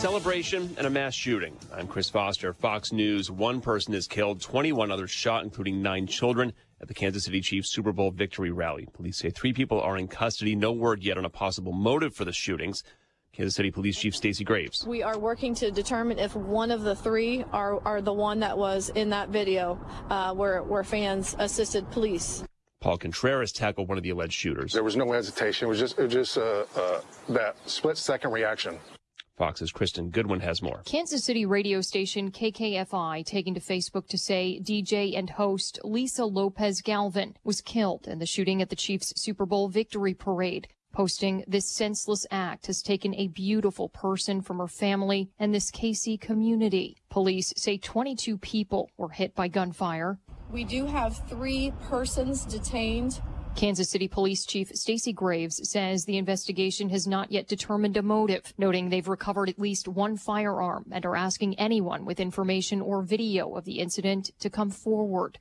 celebration and a mass shooting. I'm Chris Foster, Fox News. One person is killed, 21 others shot, including nine children, at the Kansas City Chiefs Super Bowl victory rally. Police say three people are in custody. No word yet on a possible motive for the shootings. Kansas City Police Chief Stacey Graves. We are working to determine if one of the three are, are the one that was in that video uh, where, where fans assisted police. Paul Contreras tackled one of the alleged shooters. There was no hesitation. It was just, it was just uh, uh, that split second reaction. Fox's Kristen Goodwin has more. Kansas City radio station KKFI taking to Facebook to say DJ and host Lisa Lopez Galvan was killed in the shooting at the Chiefs Super Bowl victory parade. Posting this senseless act has taken a beautiful person from her family and this KC community. Police say 22 people were hit by gunfire. We do have three persons detained Kansas City Police Chief Stacey Graves says the investigation has not yet determined a motive, noting they've recovered at least one firearm and are asking anyone with information or video of the incident to come forward.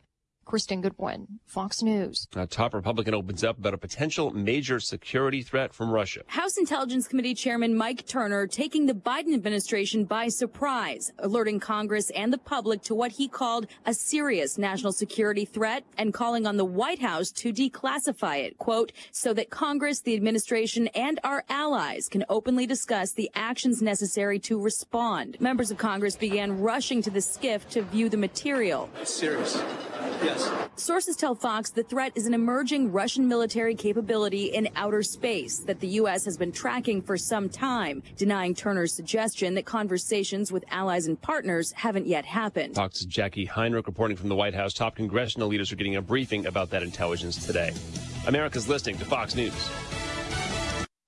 Kristen Goodwin, Fox News. A top Republican opens up about a potential major security threat from Russia. House Intelligence Committee Chairman Mike Turner taking the Biden administration by surprise, alerting Congress and the public to what he called a serious national security threat and calling on the White House to declassify it, quote, so that Congress, the administration, and our allies can openly discuss the actions necessary to respond. Members of Congress began rushing to the SCIF to view the material. It's serious. Yes. Sources tell Fox the threat is an emerging Russian military capability in outer space that the U.S. has been tracking for some time, denying Turner's suggestion that conversations with allies and partners haven't yet happened. Fox's Jacqui Heinrich reporting from the White House. Top congressional leaders are getting a briefing about that intelligence today. America's listening to Fox News.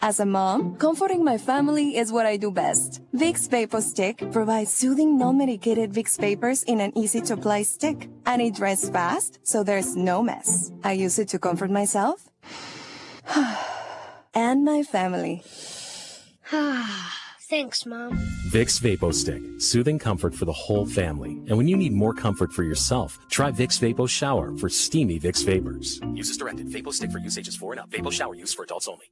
As a mom, comforting my family is what I do best. Vicks Vapor Stick provides soothing, non-medicated Vicks vapors in an easy-to-apply stick. And it dries fast, so there's no mess. I use it to comfort myself and my family. Thanks, Mom. Vicks Vapo Stick, soothing comfort for the whole family. And when you need more comfort for yourself, try Vicks Vapo Shower for steamy Vicks vapors. Use as directed. Vapo Stick for use ages 4 and up. Vapo Shower use for adults only.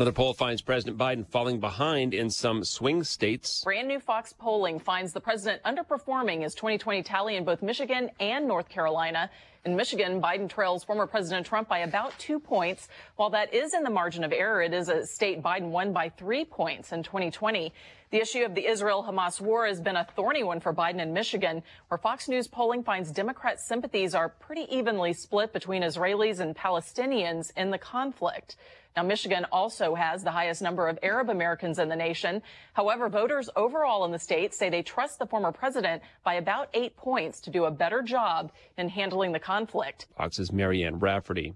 Another poll finds President Biden falling behind in some swing states. Brand new Fox polling finds the president underperforming his 2020 tally in both Michigan and North Carolina. In Michigan, Biden trails former President Trump by about two points. While that is in the margin of error, it is a state Biden won by three points in 2020. The issue of the Israel-Hamas war has been a thorny one for Biden in Michigan, where Fox News polling finds Democrat sympathies are pretty evenly split between Israelis and Palestinians in the conflict. Now, Michigan also has the highest number of Arab Americans in the nation. However, voters overall in the state say they trust the former president by about eight points to do a better job in handling the conflict. Fox's Marianne Rafferty.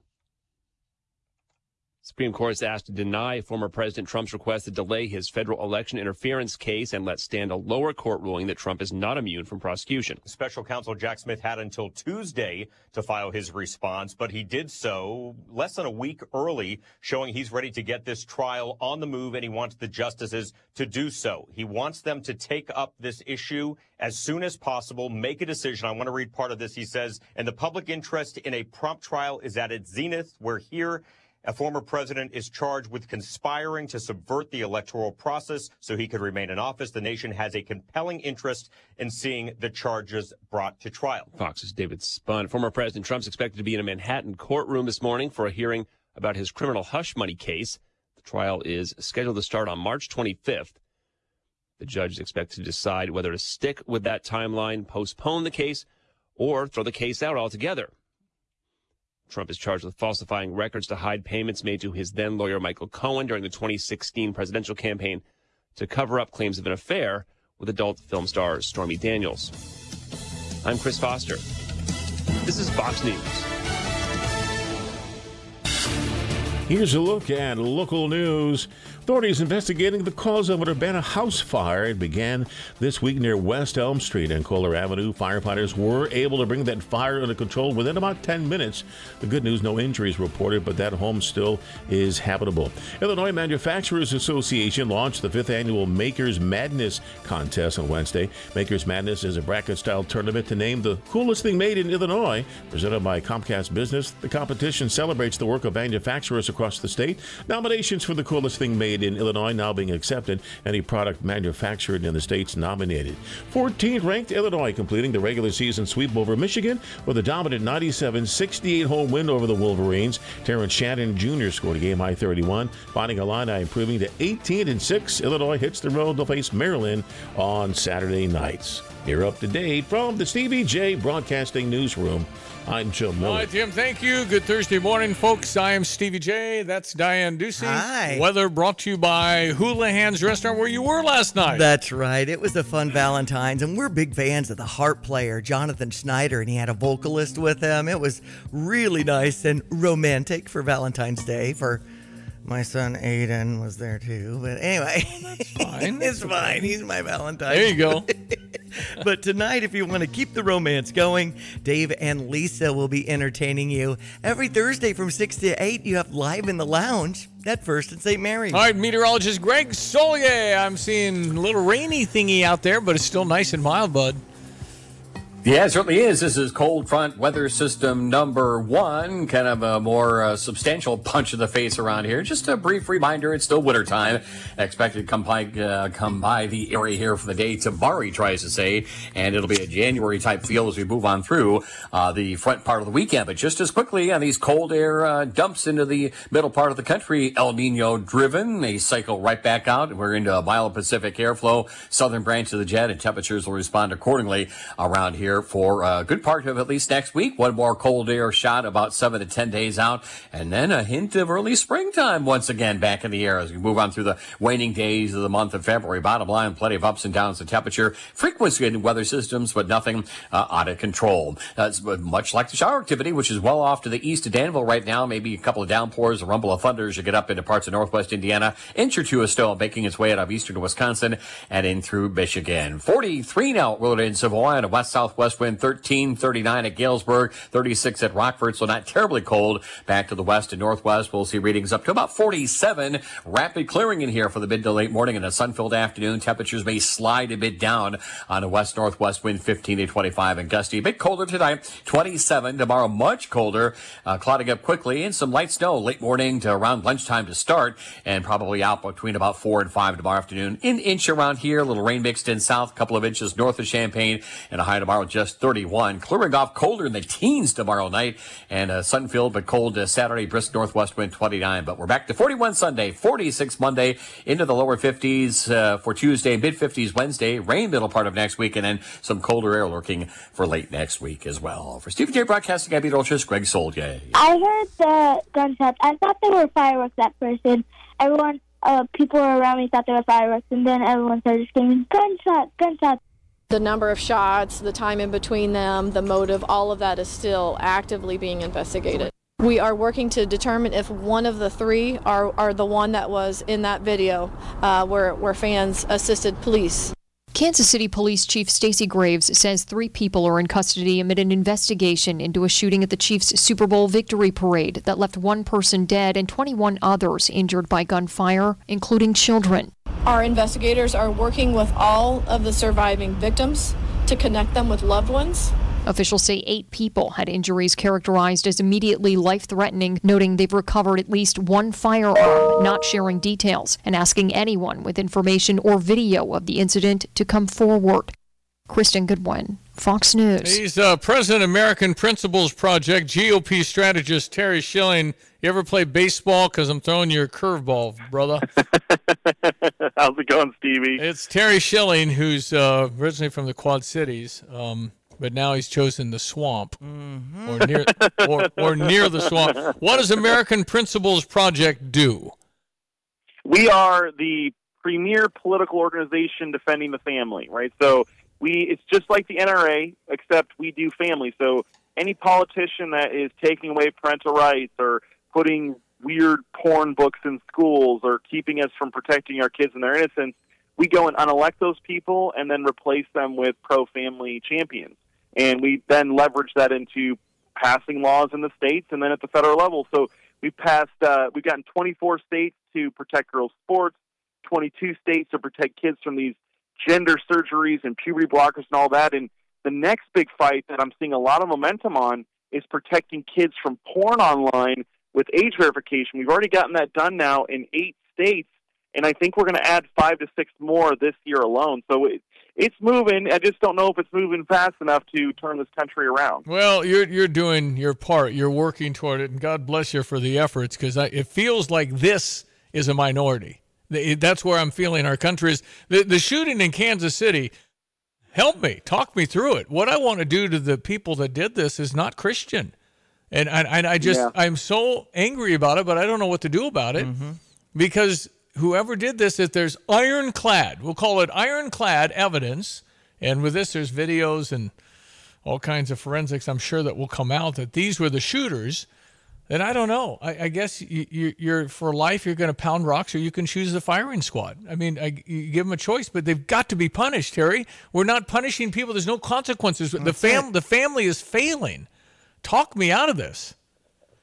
Supreme Court is asked to deny former President Trump's request to delay his federal election interference case and let stand a lower court ruling that Trump is not immune from prosecution. Special counsel Jack Smith had until Tuesday to file his response, but he did so less than a week early, showing he's ready to get this trial on the move and he wants the justices to do so. He wants them to take up this issue as soon as possible, make a decision. I want to read part of this. He says, and the public interest in a prompt trial is at its zenith. We're here a former president is charged with conspiring to subvert the electoral process so he could remain in office. The nation has a compelling interest in seeing the charges brought to trial. Fox's David Spunt. Former President Trump's expected to be in a Manhattan courtroom this morning for a hearing about his criminal hush money case. The trial is scheduled to start on March 25th. The judge is expected to decide whether to stick with that timeline, postpone the case, or throw the case out altogether. Trump is charged with falsifying records to hide payments made to his then lawyer Michael Cohen during the 2016 presidential campaign to cover up claims of an affair with adult film star Stormy Daniels. I'm Chris Foster. This is Fox News. Here's a look at local news. Authorities investigating the cause of an Urbana house fire. It began this week near West Elm Street and Kohler Avenue. Firefighters were able to bring that fire under control within about 10 minutes. The good news no injuries reported, but that home still is habitable. Illinois Manufacturers Association launched the fifth annual Makers Madness contest on Wednesday. Makers Madness is a bracket style tournament to name the coolest thing made in Illinois. Presented by Comcast Business, the competition celebrates the work of manufacturers across the state. Nominations for the coolest thing made in Illinois now being accepted. Any product manufactured in the states nominated. 14th ranked Illinois completing the regular season sweep over Michigan with a dominant 97 68 home win over the Wolverines. Terrence Shannon Jr. scored a game high 31, Fighting Illini improving to 18 and 6. Illinois hits the road to face Maryland on Saturday nights. You're up to date from the Stevie Jay Broadcasting Newsroom. I'm Jim Miller. All right, Tim, thank you. Good Thursday morning, folks. I am Stevie Jay. That's Diane Ducey. Hi. Weather brought to you by Houlihan's Restaurant, where you were last night. That's right. It was a fun Valentine's, and we're big fans of the harp player, Jonathan Schneider, and he had a vocalist with him. It was really nice and romantic for Valentine's Day for my son Aiden was there too. But anyway, oh, fine. it's fine. He's my Valentine. There you go. but tonight, if you want to keep the romance going, Dave and Lisa will be entertaining you every Thursday from 6 to 8. You have Live in the Lounge at First and St. Mary's. All right, meteorologist Greg Solier. I'm seeing a little rainy thingy out there, but it's still nice and mild, bud. Yeah, it certainly is. This is cold front weather system number one, kind of a more uh, substantial punch to the face around here. Just a brief reminder, it's still wintertime. Expected to come by, uh, come by the area here for the day he tries to say, and it'll be a January type feel as we move on through uh, the front part of the weekend. But just as quickly on these cold air uh, dumps into the middle part of the country, El Nino driven, they cycle right back out. We're into a mild Pacific airflow, southern branch of the jet, and temperatures will respond accordingly around here for a good part of at least next week. One more cold air shot about seven to 10 days out. And then a hint of early springtime once again back in the air as we move on through the waning days of the month of February. Bottom line, plenty of ups and downs in temperature, frequency in weather systems, but nothing uh, out of control. That's much like the shower activity, which is well off to the east of Danville right now. Maybe a couple of downpours, a rumble of thunder as you get up into parts of northwest Indiana. Inch or two of snow making its way out of eastern Wisconsin and in through Michigan. 43 now at Willard in Savoy and a west southwest wind 13, 39 at Galesburg, 36 at Rockford. So not terribly cold. Back to the west and northwest, we'll see readings up to about 47. Rapid clearing in here for the mid to late morning and a sun-filled afternoon. Temperatures may slide a bit down on a west northwest wind 15 to 25 and gusty. A bit colder tonight, 27. Tomorrow much colder, uh, clouding up quickly and some light snow late morning to around lunchtime to start and probably out between about 4 and 5 tomorrow afternoon. In inch around here, a little rain mixed in south, a couple of inches north of Champaign and a high tomorrow just 31. Clearing off colder in the teens tomorrow night and uh, sun filled but cold uh, Saturday, brisk northwest wind 29. But we're back to 41 Sunday, 46 Monday, into the lower 50s uh, for Tuesday, mid 50s Wednesday, rain middle part of next week, and then some colder air lurking for late next week as well. For Stephen J. Broadcasting, I'm meteorologist Greg Solier. I heard the gunshots. I thought they were fireworks at first, and everyone, uh, people around me thought they were fireworks, and then everyone started screaming, gunshot, gunshot. The number of shots, the time in between them, the motive, all of that is still actively being investigated. We are working to determine if one of the three are, are the one that was in that video uh, where, where fans assisted police. Kansas City Police Chief Stacey Graves says three people are in custody amid an investigation into a shooting at the Chiefs Super Bowl victory parade that left one person dead and 21 others injured by gunfire, including children. Our investigators are working with all of the surviving victims to connect them with loved ones. Officials say eight people had injuries characterized as immediately life threatening, noting they've recovered at least one firearm, not sharing details, and asking anyone with information or video of the incident to come forward. Kristen Goodwin, Fox News. He's uh, President American Principles Project GOP strategist Terry Schilling. You ever play baseball? Because I'm throwing you a curveball, brother. How's it going, Stevie? It's Terry Schilling, who's uh, originally from the Quad Cities. Um, but now he's chosen the swamp mm-hmm. or near or, or near the swamp. What does American Principles Project do? We are the premier political organization defending the family, right? So we it's just like the NRA, except we do family. So any politician that is taking away parental rights or putting weird porn books in schools or keeping us from protecting our kids and their innocence, we go and unelect those people and then replace them with pro family champions. And we then leverage that into passing laws in the states and then at the federal level. So we've passed, uh, we've gotten 24 states to protect girls' sports, 22 states to protect kids from these gender surgeries and puberty blockers and all that. And the next big fight that I'm seeing a lot of momentum on is protecting kids from porn online with age verification. We've already gotten that done now in eight states, and I think we're going to add five to six more this year alone. So it, it's moving. I just don't know if it's moving fast enough to turn this country around. Well, you're you're doing your part. You're working toward it, and God bless you for the efforts because it feels like this is a minority. That's where I'm feeling our country is. The, the shooting in Kansas City help me, talk me through it. What I want to do to the people that did this is not Christian. And I, and I just, yeah. I'm so angry about it, but I don't know what to do about it mm-hmm. because whoever did this, if there's ironclad, we'll call it ironclad evidence. And with this, there's videos and all kinds of forensics, I'm sure that will come out that these were the shooters. And I don't know. I, I guess you, are for life. You're going to pound rocks, or you can choose the firing squad. I mean, I, you give them a choice, but they've got to be punished, Terry. We're not punishing people. There's no consequences. That's the fam, it. the family is failing. Talk me out of this.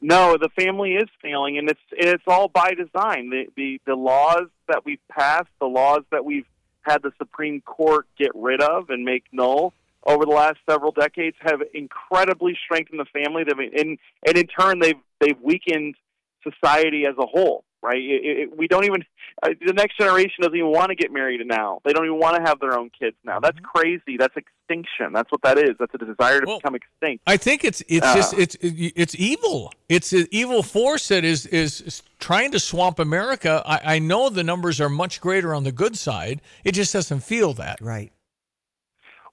No, the family is failing, and it's it's all by design. The the, the laws that we've passed, the laws that we've had the Supreme Court get rid of and make null over the last several decades have incredibly strengthened the family. They've, and, and in turn, they've they've weakened society as a whole. Right? It, it, we don't even uh, the next generation doesn't even want to get married now. They don't even want to have their own kids now. That's mm-hmm. crazy. That's extinction. That's what that is. That's a desire to well, become extinct. I think it's it's uh, just it's it's evil. It's an evil force that is is trying to swamp America. I, I know the numbers are much greater on the good side. It just doesn't feel that right.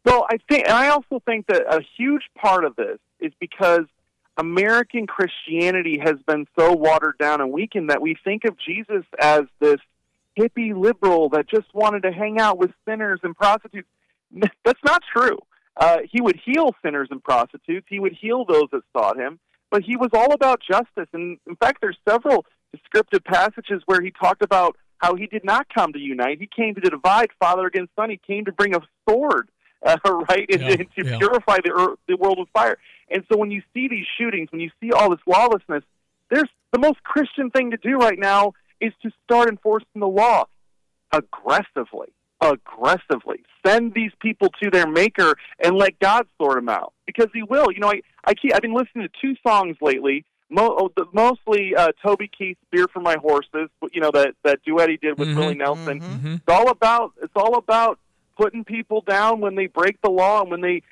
Well, I think, and I also think that a huge part of this is because American Christianity has been so watered down and weakened that we think of Jesus as this hippie liberal that just wanted to hang out with sinners and prostitutes. That's not true. Uh, he would heal sinners and prostitutes. He would heal those that sought him. But he was all about justice. And in fact, there's several descriptive passages where he talked about how he did not come to unite. He came to divide father against son. He came to bring a sword uh, right, and, yeah, and to yeah. purify the earth, the world with fire. And so when you see these shootings, when you see all this lawlessness, there's the most Christian thing to do right now is to start enforcing the law aggressively, aggressively. Send these people to their maker and let God sort them out because He will. You know, I I keep I've been listening to two songs lately. Mo- oh, mostly uh, Toby Keith's "Beer for My Horses," you know that that duet he did with mm-hmm, Willie Nelson. mm-hmm. It's all about it's all about putting people down when they break the law and when they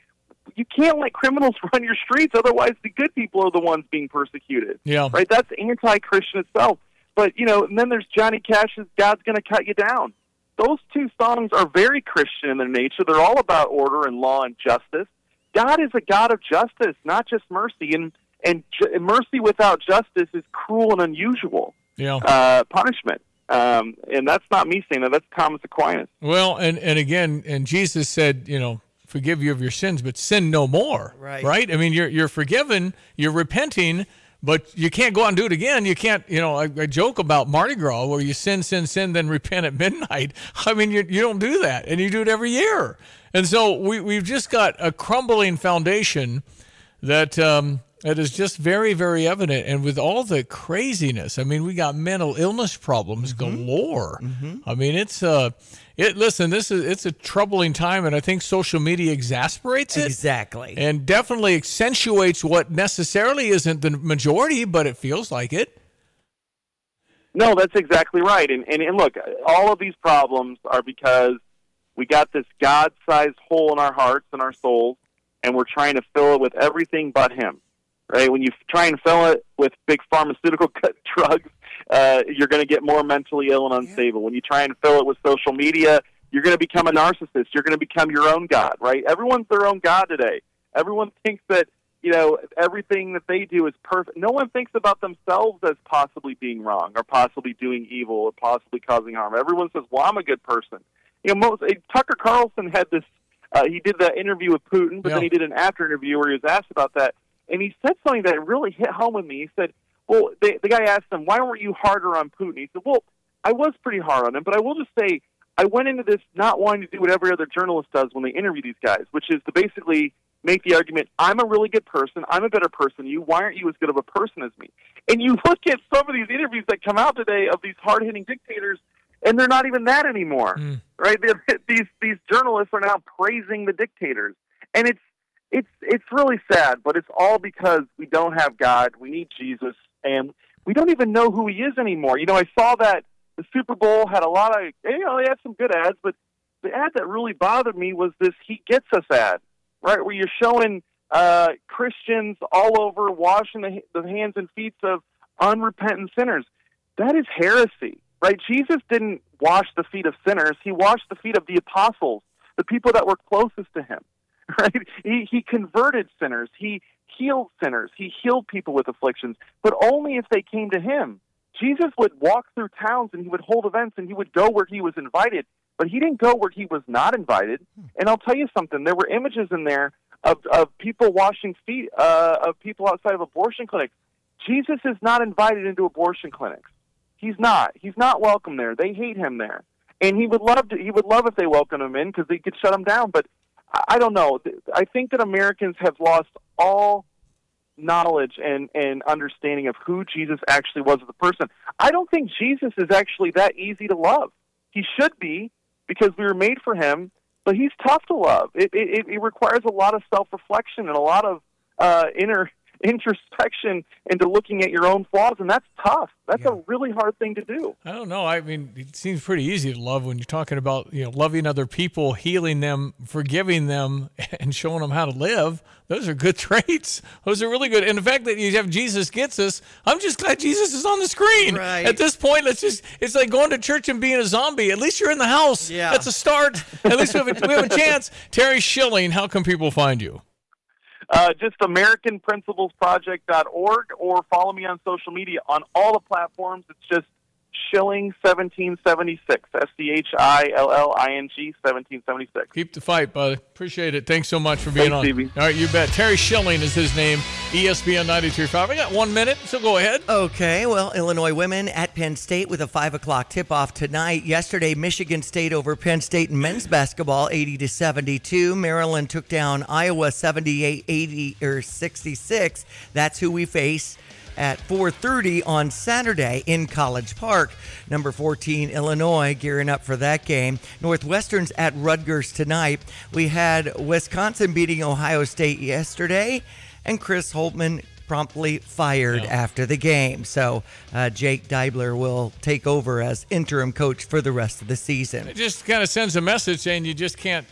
you can't let criminals run your streets otherwise the good people are the ones being persecuted. Yeah. Right? That's anti-christian itself. But you know and then there's johnny cash's god's going to cut you down. Those two songs are very christian in their nature. They're all about order and law and justice. God is a god of justice not just mercy. And and ju- mercy without justice is cruel and unusual yeah. uh, punishment. Um, and that's not me saying that. That's Thomas Aquinas. Well, and, and again, and Jesus said, you know, forgive you of your sins, but sin no more. Right. Right. I mean, you're you're forgiven, you're repenting, but you can't go out and do it again. You can't. You know, I, I joke about Mardi Gras where you sin, sin, sin, then repent at midnight. I mean, you you don't do that, and you do it every year. And so we we've just got a crumbling foundation that um, it is just very, very evident. And with all the craziness, I mean, we got mental illness problems mm-hmm. galore. Mm-hmm. I mean, it's uh it listen, this is it's a troubling time and I think social media exasperates it. Exactly. And definitely accentuates what necessarily isn't the majority, but it feels like it. No, that's exactly right. And, and and look, all of these problems are because we got this God-sized hole in our hearts and our souls and we're trying to fill it with everything but him right? When you try and fill it with big pharmaceutical drugs, uh, you're going to get more mentally ill and unstable. When you try and fill it with social media, you're going to become a narcissist. You're going to become your own god, right? Everyone's their own god today. Everyone thinks that you know everything that they do is perfect. No one thinks about themselves as possibly being wrong or possibly doing evil or possibly causing harm. Everyone says, "Well, I'm a good person." You know, most, Tucker Carlson had this. Uh, he did the interview with Putin, but yeah. then he did an after interview where he was asked about that and he said something that really hit home with me. He said, well, they, the guy asked him, why weren't you harder on Putin? He said, well, I was pretty hard on him, but I will just say I went into this not wanting to do what every other journalist does when they interview these guys, which is to basically make the argument, I'm a really good person, I'm a better person than you, why aren't you as good of a person as me? And you look at some of these interviews that come out today of these hard hitting dictators, and they're not even that anymore, mm. right? They're, these these journalists are now praising the dictators, and it's it's it's really sad, but it's all because we don't have God. We need Jesus, and we don't even know who He is anymore. You know, I saw that the Super Bowl had a lot of you know they had some good ads, but the ad that really bothered me was this "He Gets Us" ad, right, where you're showing uh, Christians all over washing the, the hands and feet of unrepentant sinners. That is heresy, right? Jesus didn't wash the feet of sinners; he washed the feet of the apostles, the people that were closest to him. Right? He he converted sinners. He healed sinners. He healed people with afflictions, but only if they came to him. Jesus would walk through towns and he would hold events and he would go where he was invited, but he didn't go where he was not invited. And I'll tell you something, there were images in there of, of people washing feet, uh, of people outside of abortion clinics. Jesus is not invited into abortion clinics. He's not. He's not welcome there. They hate him there. And he would love to, he would love if they welcomed him in because they could shut him down. But I, I don't know. I think that Americans have lost all knowledge and, and understanding of who Jesus actually was as a person. I don't think Jesus is actually that easy to love. He should be because we were made for him, but he's tough to love. It, it, it requires a lot of self reflection and a lot of uh, inner introspection into looking at your own flaws, and that's tough. That's yeah. a really hard thing to do. I don't know. I mean, it seems pretty easy to love when you're talking about you know loving other people, healing them, forgiving them, and showing them how to live. Those are good traits. Those are really good. And the fact that you have Jesus gets us, I'm just glad Jesus is on the screen. Right. At this point, let's just, it's like going to church and being a zombie. At least you're in the house. Yeah. That's a start. At least we have a, we have a chance. Terry Schilling, how can people find you? Uh, just AmericanPrinciplesProject.org or follow me on social media on all the platforms. It's just Schilling 1776. S C H I L L I N G 1776. Keep the fight, bud. Appreciate it. Thanks so much for being Thanks, on. Stevie. All right, you bet. Terry Schilling is his name. ESPN 93.5. I got one minute, so go ahead. Okay, well, Illinois women at Penn State with a 5 o'clock tip off tonight. Yesterday, Michigan State over Penn State in men's basketball 80 to 72. Maryland took down Iowa 78 80 or 66. That's who we face at 4:30 on Saturday in College Park. Number 14 Illinois gearing up for that game. Northwestern's at Rutgers tonight. We had Wisconsin beating Ohio State yesterday and Chris Holtmann promptly fired yeah. after the game. So uh, Jake Diebler will take over as interim coach for the rest of the season. It just kind of sends a message saying you just can't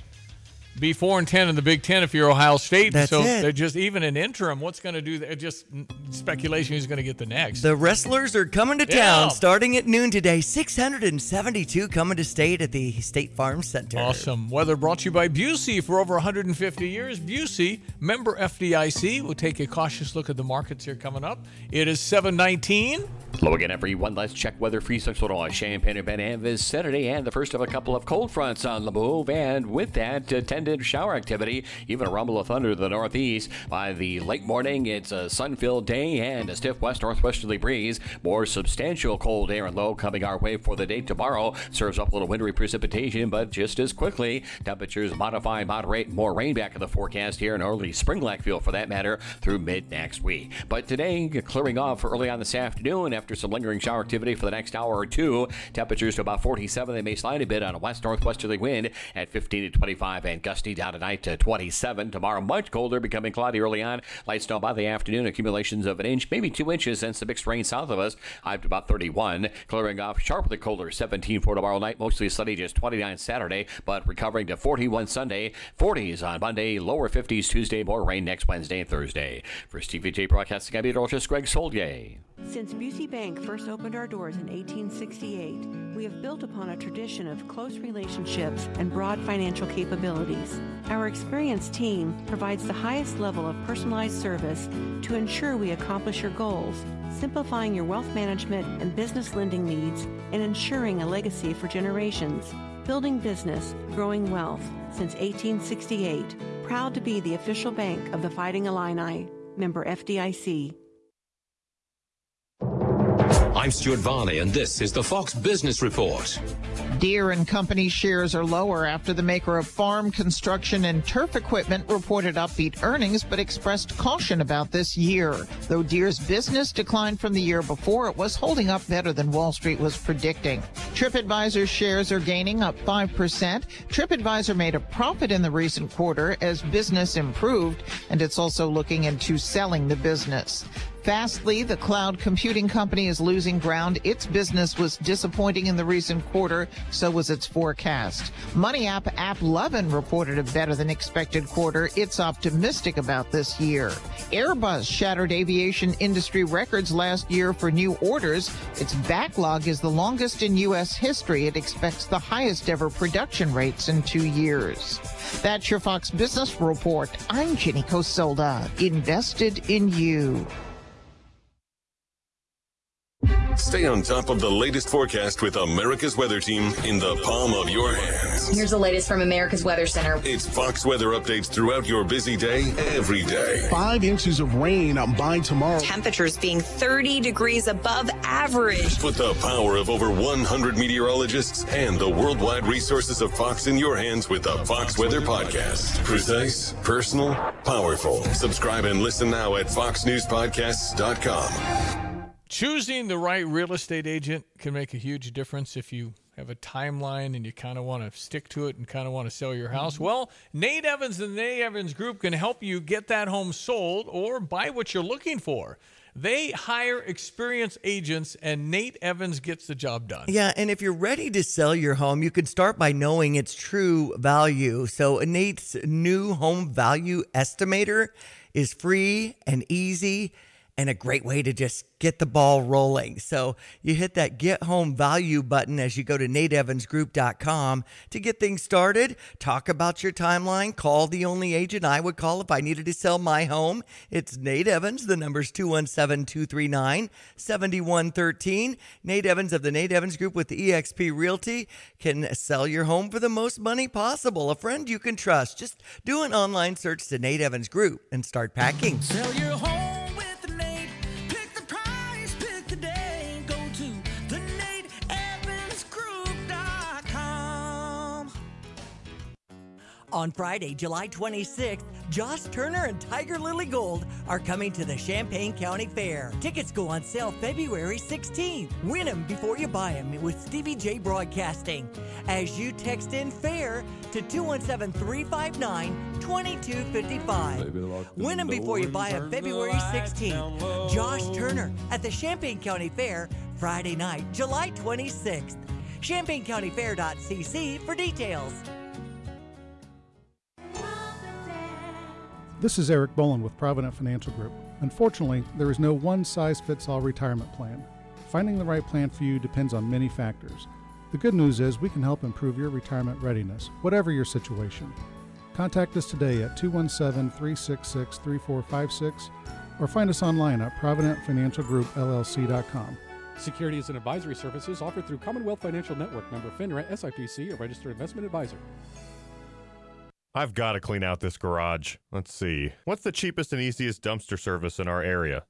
be four and ten in the Big Ten if you're Ohio State. That's so it. they're just even an interim. What's going to do? That? Just speculation who's going to get the next. The wrestlers are coming to town yeah. starting at noon today. 672 coming to state at the State Farm Center. Awesome. Weather brought to you by Busey for over 150 years. Busey, member FDIC. We'll take a cautious look at the markets here coming up. It is 719. Low again, everyone. Let's check weather free central on Champaign and Ben Anvis Saturday, and the first of a couple of cold fronts on the move. And with that, uh, tended shower activity, even a rumble of thunder to the northeast. By the late morning, it's a sun filled day and a stiff west northwesterly breeze. More substantial cold air and low coming our way for the day tomorrow. Serves up a little wintry precipitation, but just as quickly, temperatures modify, moderate, more rain back in the forecast here, and early spring like feel for that matter through mid next week. But today, clearing off early on this afternoon after some lingering shower activity for the next hour or two. Temperatures to about 47. They may slide a bit on a west northwesterly wind at 15 to 25 and gusty down tonight to 27. Tomorrow, much colder, becoming cloudy early on. Light snow by the afternoon. Accumulations of an inch, maybe two inches, and some mixed rain south of us. High to about 31. Clearing off sharply colder. 17 for tomorrow night. Mostly sunny, just 29 Saturday, but recovering to 41 Sunday. 40s on Monday. Lower 50s Tuesday. More rain next Wednesday and Thursday. For TVJ Broadcasting, I'm meteorologist Greg Solier. Since Busey Bank first opened our doors in 1868, we have built upon a tradition of close relationships and broad financial Our experienced team provides the highest level of personalized service to ensure we accomplish your goals, simplifying your wealth management and business lending needs and ensuring a legacy for generations. Building business, growing wealth since 1868. Proud to be the official bank of the Fighting Illini. Member FDIC. I'm Stuart Varney, and this is the Fox Business Report. Deere and Company shares are lower after the maker of farm, construction, and turf equipment reported upbeat earnings but expressed caution about this year. Though Deere's business declined from the year before, it was holding up better than Wall Street was predicting. TripAdvisor shares are gaining up 5%. TripAdvisor made a profit in the recent quarter as business improved, and it's also looking into selling the business. Fastly, the cloud computing company is losing ground. Its business was disappointing in the recent quarter, so was its forecast. Money app AppLovin reported a better than expected quarter. It's optimistic about this year. Airbus shattered aviation industry records last year for new orders. Its backlog is the longest in U.S. history. It expects the highest ever production rates in two years. That's your Fox Business Report. I'm Jenny Cosolda, invested in you. Stay on top of the latest forecast with America's Weather Team in the palm of your hands. Here's the latest from America's Weather Center. It's Fox weather updates throughout your busy day, every day. Five inches of rain by tomorrow. Temperatures being 30 degrees above average. Put the power of over 100 meteorologists and the worldwide resources of Fox in your hands with the Fox Weather Podcast. Precise, personal, powerful. Subscribe and listen now at foxnewspodcasts.com. Choosing the right real estate agent can make a huge difference if you have a timeline and you kind of want to stick to it and kind of want to sell your house. Mm-hmm. Well, Nate Evans and the Nate Evans Group can help you get that home sold or buy what you're looking for. They hire experienced agents, and Nate Evans gets the job done. Yeah, and if you're ready to sell your home, you can start by knowing its true value. So, Nate's new home value estimator is free and easy and a great way to just get the ball rolling. So you hit that get home value button as you go to nateevansgroup.com to get things started. Talk about your timeline. Call the only agent I would call if I needed to sell my home. It's Nate Evans. The number's 217 239 7113. Nate Evans of the Nate Evans Group with the EXP Realty can sell your home for the most money possible. A friend you can trust. Just do an online search to Nate Evans Group and start packing. Sell your home. On Friday, July 26th, Josh Turner and Tiger Lily Gold are coming to the Champaign County Fair. Tickets go on sale February 16th. Win them before you buy them with Stevie Jay Broadcasting. As you text in FAIR to 217 359 2255. Win them before you buy them February 16th. Josh Turner at the Champaign County Fair, Friday night, July 26th. ChampaignCountyFair.cc for details. This is Eric Bolin with Provident Financial Group. Unfortunately, there is no one size fits all retirement plan. Finding the right plan for you depends on many factors. The good news is we can help improve your retirement readiness, whatever your situation. Contact us today at 217 366 3456 or find us online at providentfinancialgroupllc.com. Securities and advisory services offered through Commonwealth Financial Network member FINRA SIPC, a registered investment advisor. I've got to clean out this garage. Let's see. What's the cheapest and easiest dumpster service in our area?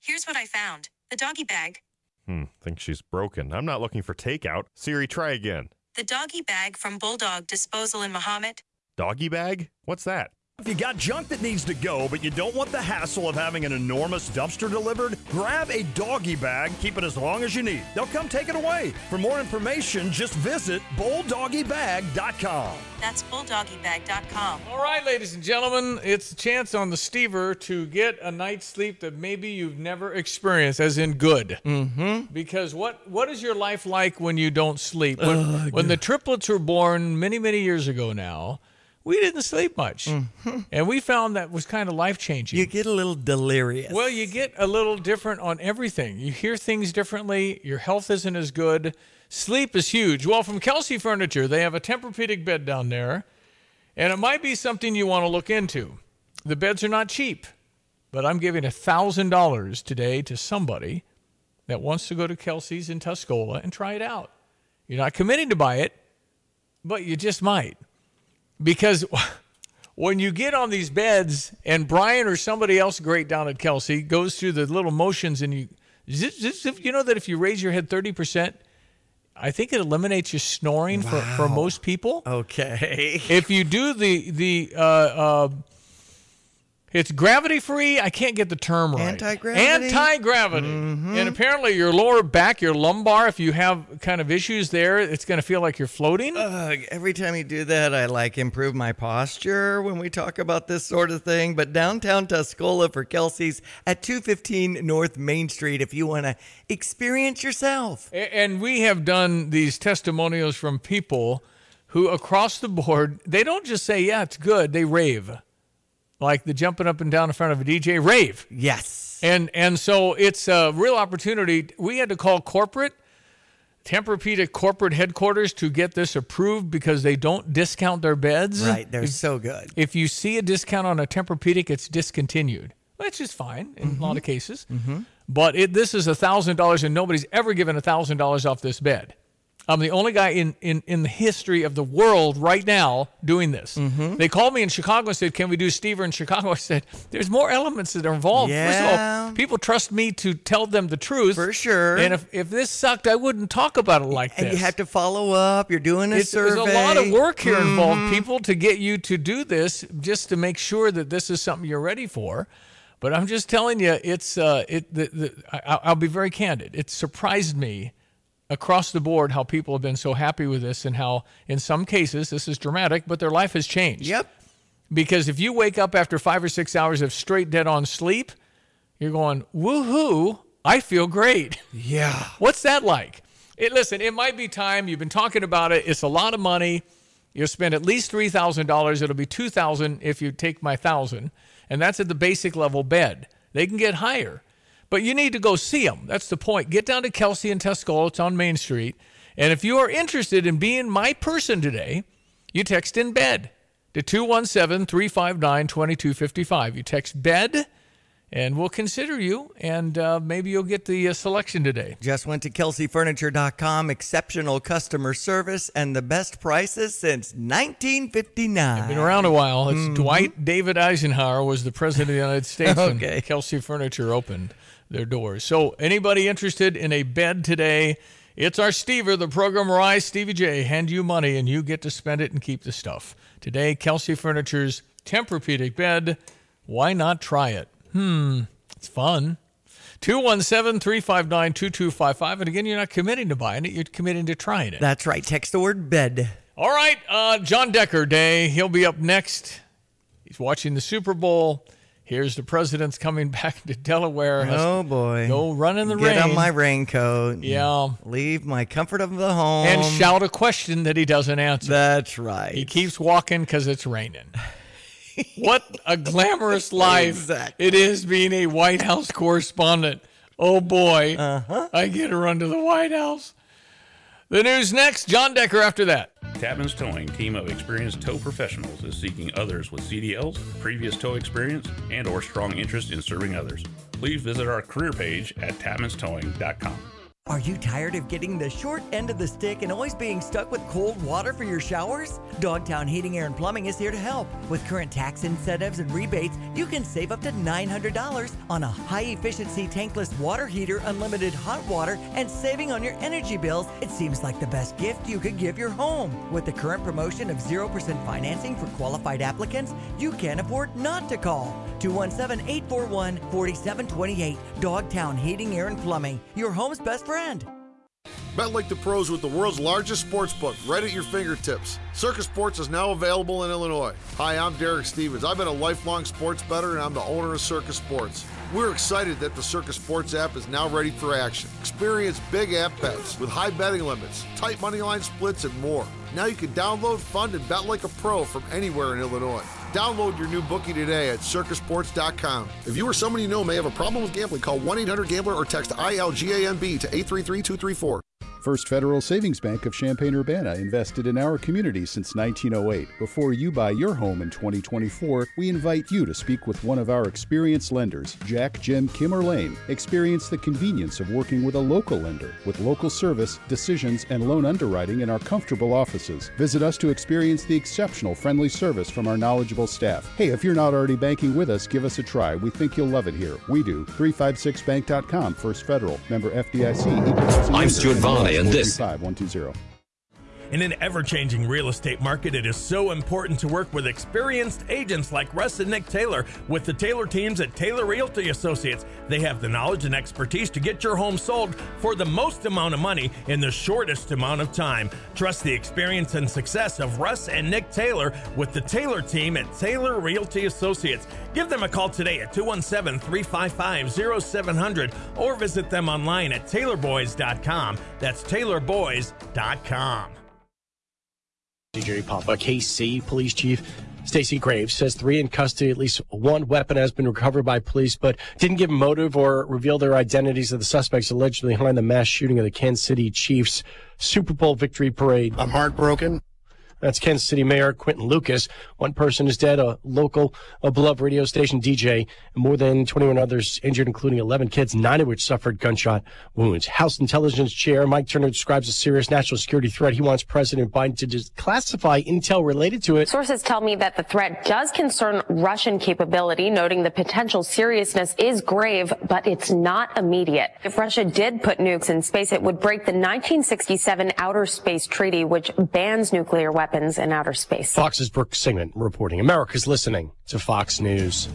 Here's what I found the doggy bag. Hmm, think she's broken. I'm not looking for takeout. Siri, try again. The doggy bag from Bulldog Disposal in Mahomet. Doggy bag? What's that? If you got junk that needs to go, but you don't want the hassle of having an enormous dumpster delivered, grab a doggy bag, keep it as long as you need. They'll come take it away. For more information, just visit bulldoggybag.com. That's bulldoggybag.com. All right, ladies and gentlemen, it's a chance on the Stever to get a night's sleep that maybe you've never experienced, as in good. Mm-hmm. Because what what is your life like when you don't sleep? When, when the triplets were born many, many years ago now, we didn't sleep much. Mm-hmm. And we found that was kind of life changing. You get a little delirious. Well, you get a little different on everything. You hear things differently. Your health isn't as good. Sleep is huge. Well, from Kelsey Furniture, they have a Tempur-Pedic bed down there, and it might be something you want to look into. The beds are not cheap, but I'm giving $1,000 today to somebody that wants to go to Kelsey's in Tuscola and try it out. You're not committing to buy it, but you just might because when you get on these beds and Brian or somebody else great down at Kelsey goes through the little motions and you Zip, zip, zip. You know that if you raise your head 30%, I think it eliminates your snoring for, for most people. Okay. If you do the the uh, uh, it's gravity free. I can't get the term right. Anti-gravity? Anti gravity. Mm-hmm. And apparently, your lower back, your lumbar, if you have kind of issues there, it's going to feel like you're floating. Ugh, every time you do that, I like improve my posture when we talk about this sort of thing. But downtown Tuscola for Kelsey's at 215 North Main Street if you want to experience yourself. And we have done these testimonials from people who, across the board, they don't just say, yeah, it's good, they rave. Like the jumping up and down in front of a DJ, rave. Yes. And and so it's a real opportunity. We had to call corporate, Tempur-Pedic corporate headquarters to get this approved because they don't discount their beds. Right, they're If- so good. If you see a discount on a Tempur-Pedic, it's discontinued, which is fine in a lot of cases. Mhm. But it, this is a thousand dollars, and nobody's ever given a thousand dollars off this bed. I'm the only guy in, in, in the history of the world right now doing this. Mm-hmm. They called me in Chicago and said, "Can we do Steve in Chicago?" I said, "There's more elements that are involved. First of all, people trust me to tell them the truth For sure. And if, if this sucked, I wouldn't talk about it like that. And this. you have to follow up. You're doing a It's, survey. there's a lot of work here involved, Mhm. people, to get you to do this, just to make sure that this is something you're ready for. But I'm just telling you, it's uh, it. The, the, I, I'll be very candid. It surprised me across the board how people have been so happy with this, and how in some cases this is dramatic, but their life has changed. Yep. Because if you wake up after five or six hours of straight dead on sleep, you're going, woohoo! I feel great. Yeah. What's that like? It, listen, it might be time. You've been talking about it. It's a lot of money. You'll spend at least three thousand dollars. It'll be two thousand if you take my thousand, and that's at the basic level bed. They can get higher, but you need to go see them. That's the point. Get down to Kelsey and Tuscola. It's on Main Street. And if you are interested in being my person today, you text in bed to 217 359 2255. You text bed, and we'll consider you, and uh, maybe you'll get the uh, selection today. Just went to kelseyfurniture.com. Exceptional customer service and the best prices since 1959. Been around a while. It's Dwight David Eisenhower was the president of the United States Okay. when Kelsey Furniture opened their doors. So anybody interested in a bed today, it's our Stever, the program where I, Stevie Jay, hand you money and you get to spend it and keep the stuff. Today, Kelsey Furniture's Tempur-Pedic bed. Why not try it? Hmm, it's fun. 217-359-2255. And again, you're not committing to buying it, you're committing to trying it. That's right. Text the word bed. All right, uh, Jon Decker Day. He'll be up next. He's watching the Super Bowl. Here's the president's coming back to Delaware. Oh boy. Go run in the Get rain. on my raincoat. Yeah. Leave my comfort of the home. and shout a question that he doesn't answer. That's right. He keeps walking because it's raining. what a glamorous life Exactly. it is being a White House correspondent. Oh boy, Uh-huh. I get to run to the White House. The news next. Jon Decker after that. Tapman's Towing, team of experienced tow professionals, is seeking others with CDLs, previous tow experience, and or strong interest in serving others. Please visit our career page at tapmanstowing.com. Are you tired of getting the short end of the stick and always being stuck with cold water for your showers? Dogtown Heating, Air, and Plumbing is here to help. With current tax incentives and rebates, you can save up to $900 on a high efficiency tankless water heater, unlimited hot water, and saving on your energy bills. It seems like the best gift you could give your home. With the current promotion of 0% financing for qualified applicants, you can't afford not to call. 217 841 4728. Dogtown Heating, Air, and Plumbing, your home's best friend. Bet like the pros with the world's largest sports book right at your fingertips. Circa Sports is now available in Illinois. Hi, I'm Derek Stevens. I've been a lifelong sports bettor and I'm the owner of Circa Sports. We're excited that the Circa Sports app is now ready for action. Experience big app bets with high betting limits, tight money line splits, and more. Now you can download, fund, and bet like a pro from anywhere in Illinois. Download your new bookie today at circasports.com. If you or someone you know may have a problem with gambling, call 1 800 Gambler or text ILGAMB to 833 234. First Federal Savings Bank of Champaign Urbana invested in our community since 1908. Before you buy your home in 2024, we invite you to speak with one of our experienced lenders, Jack, Jim, Kim, or Lane. Experience the convenience of working with a local lender with local service, decisions, and loan underwriting in our comfortable offices. Visit us to experience the exceptional friendly service from our knowledgeable staff. Hey, if you're not already banking with us, give us a try. We think you'll love it here. We do. 356bank.com, First Federal. Member FDIC. I'm lender. Varney, and this 435-120. In an ever changing real estate market, it is so important to work with experienced agents like Russ and Nick Taylor with the Taylor teams at Taylor Realty Associates. They have the knowledge and expertise to get your home sold for the most amount of money in the shortest amount of time. Trust the experience and success of Russ and Nick Taylor with the Taylor team at Taylor Realty Associates. Give them a call today at 217 355 0700 or visit them online at taylorboys.com. That's taylorboys.com. DJ Papa, KC Police Chief Stacey Graves says three in custody. At least one weapon has been recovered by police, but didn't give motive or reveal their identities of the suspects allegedly behind the mass shooting of the Kansas City Chiefs Super Bowl victory parade. I'm heartbroken. That's Kansas City Mayor Quinton Lucas. One person is dead, a local, a beloved radio station DJ, and more than 21 others injured, including 11 kids, nine of which suffered gunshot wounds. House Intelligence Chair Mike Turner describes a serious national security threat. He wants President Biden to declassify intel related to it. Sources tell me that the threat does concern Russian capability, noting the potential seriousness is grave, but it's not immediate. If Russia did put nukes in space, it would break the 1967 Outer Space Treaty, which bans nuclear weapons in outer space. Fox's Brooke Singman reporting. America's listening to Fox News.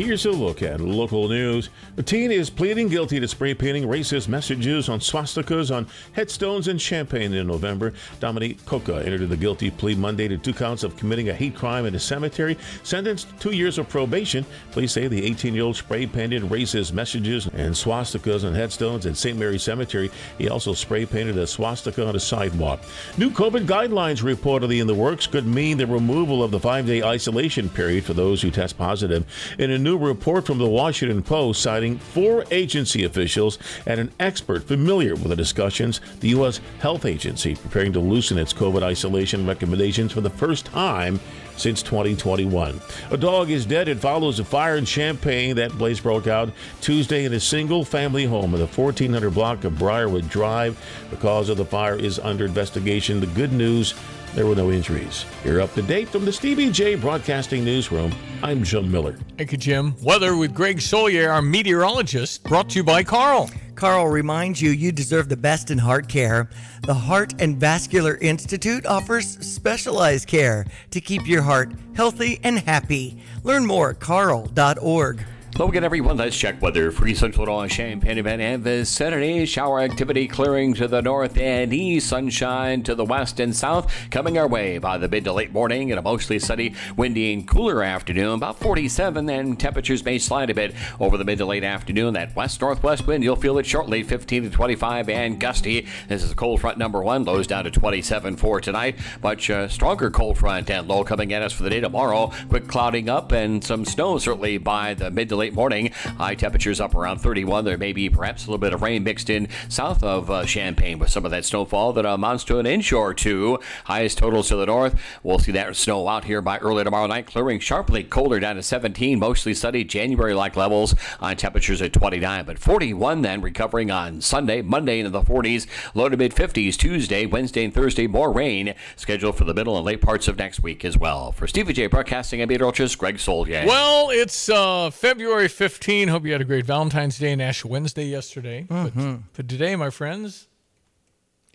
Here's a look at local news. A teen is pleading guilty to spray painting racist messages on swastikas on headstones in Champaign in November. Dominique Coca entered the guilty plea Monday to two counts of committing a hate crime in a cemetery, sentenced two years of probation. Police say the 18 year old spray painted racist messages and swastikas on headstones at St. Mary's Cemetery. He also spray painted a swastika on a sidewalk. New COVID guidelines reportedly in the works could mean the removal of the five day isolation period for those who test positive. In a new report from the Washington Post citing four agency officials and an expert familiar with the discussions, the U.S. Health Agency preparing to loosen its COVID isolation recommendations for the first time since 2021. A dog is dead. It follows a fire in Champaign. That blaze broke out Tuesday in a single family home in the 1400 block of Briarwood Drive. The cause of the fire is under investigation. The good news there were no injuries. You're up to date from the Stevie Jay Broadcasting Newsroom. I'm Jim Miller. Thank you, Jim. Weather with Greg Solier, our meteorologist, brought to you by Carl. Carle reminds you you deserve the best in heart care. The Heart and Vascular Institute offers specialized care to keep your heart healthy and happy. Learn more at carle.org. Hello again, everyone. Let's check weather for Central Illinois, Champaign event and vicinity. Shower activity clearing to the north and east. Sunshine to the west and south. Coming our way by the mid to late morning and a mostly sunny, windy, and cooler afternoon. About 47, and temperatures may slide a bit over the mid to late afternoon. That west northwest wind, you'll feel it shortly, 15 to 25 and gusty. This is a cold front number one. Lows down to 27 for tonight. Much uh, stronger cold front and low coming at us for the day tomorrow. Quick clouding up and some snow certainly by the mid to late morning. High temperatures up around 31. There may be perhaps a little bit of rain mixed in south of uh, Champaign with some of that snowfall that amounts to an inch or two. Highest totals to the north. We'll see that snow out here by early tomorrow night, clearing sharply colder down to 17. Mostly sunny January like levels on temperatures at 29, but 41 then recovering on Sunday, Monday into the 40s, low to mid 50s Tuesday, Wednesday, and Thursday. More rain scheduled for the middle and late parts of next week as well. For Stevie Jay Broadcasting, I'm meteorologist Greg Solier. Well, it's uh, February 15. Hope you had a great Valentine's Day and Ash Wednesday yesterday. But, mm-hmm. but today, my friends,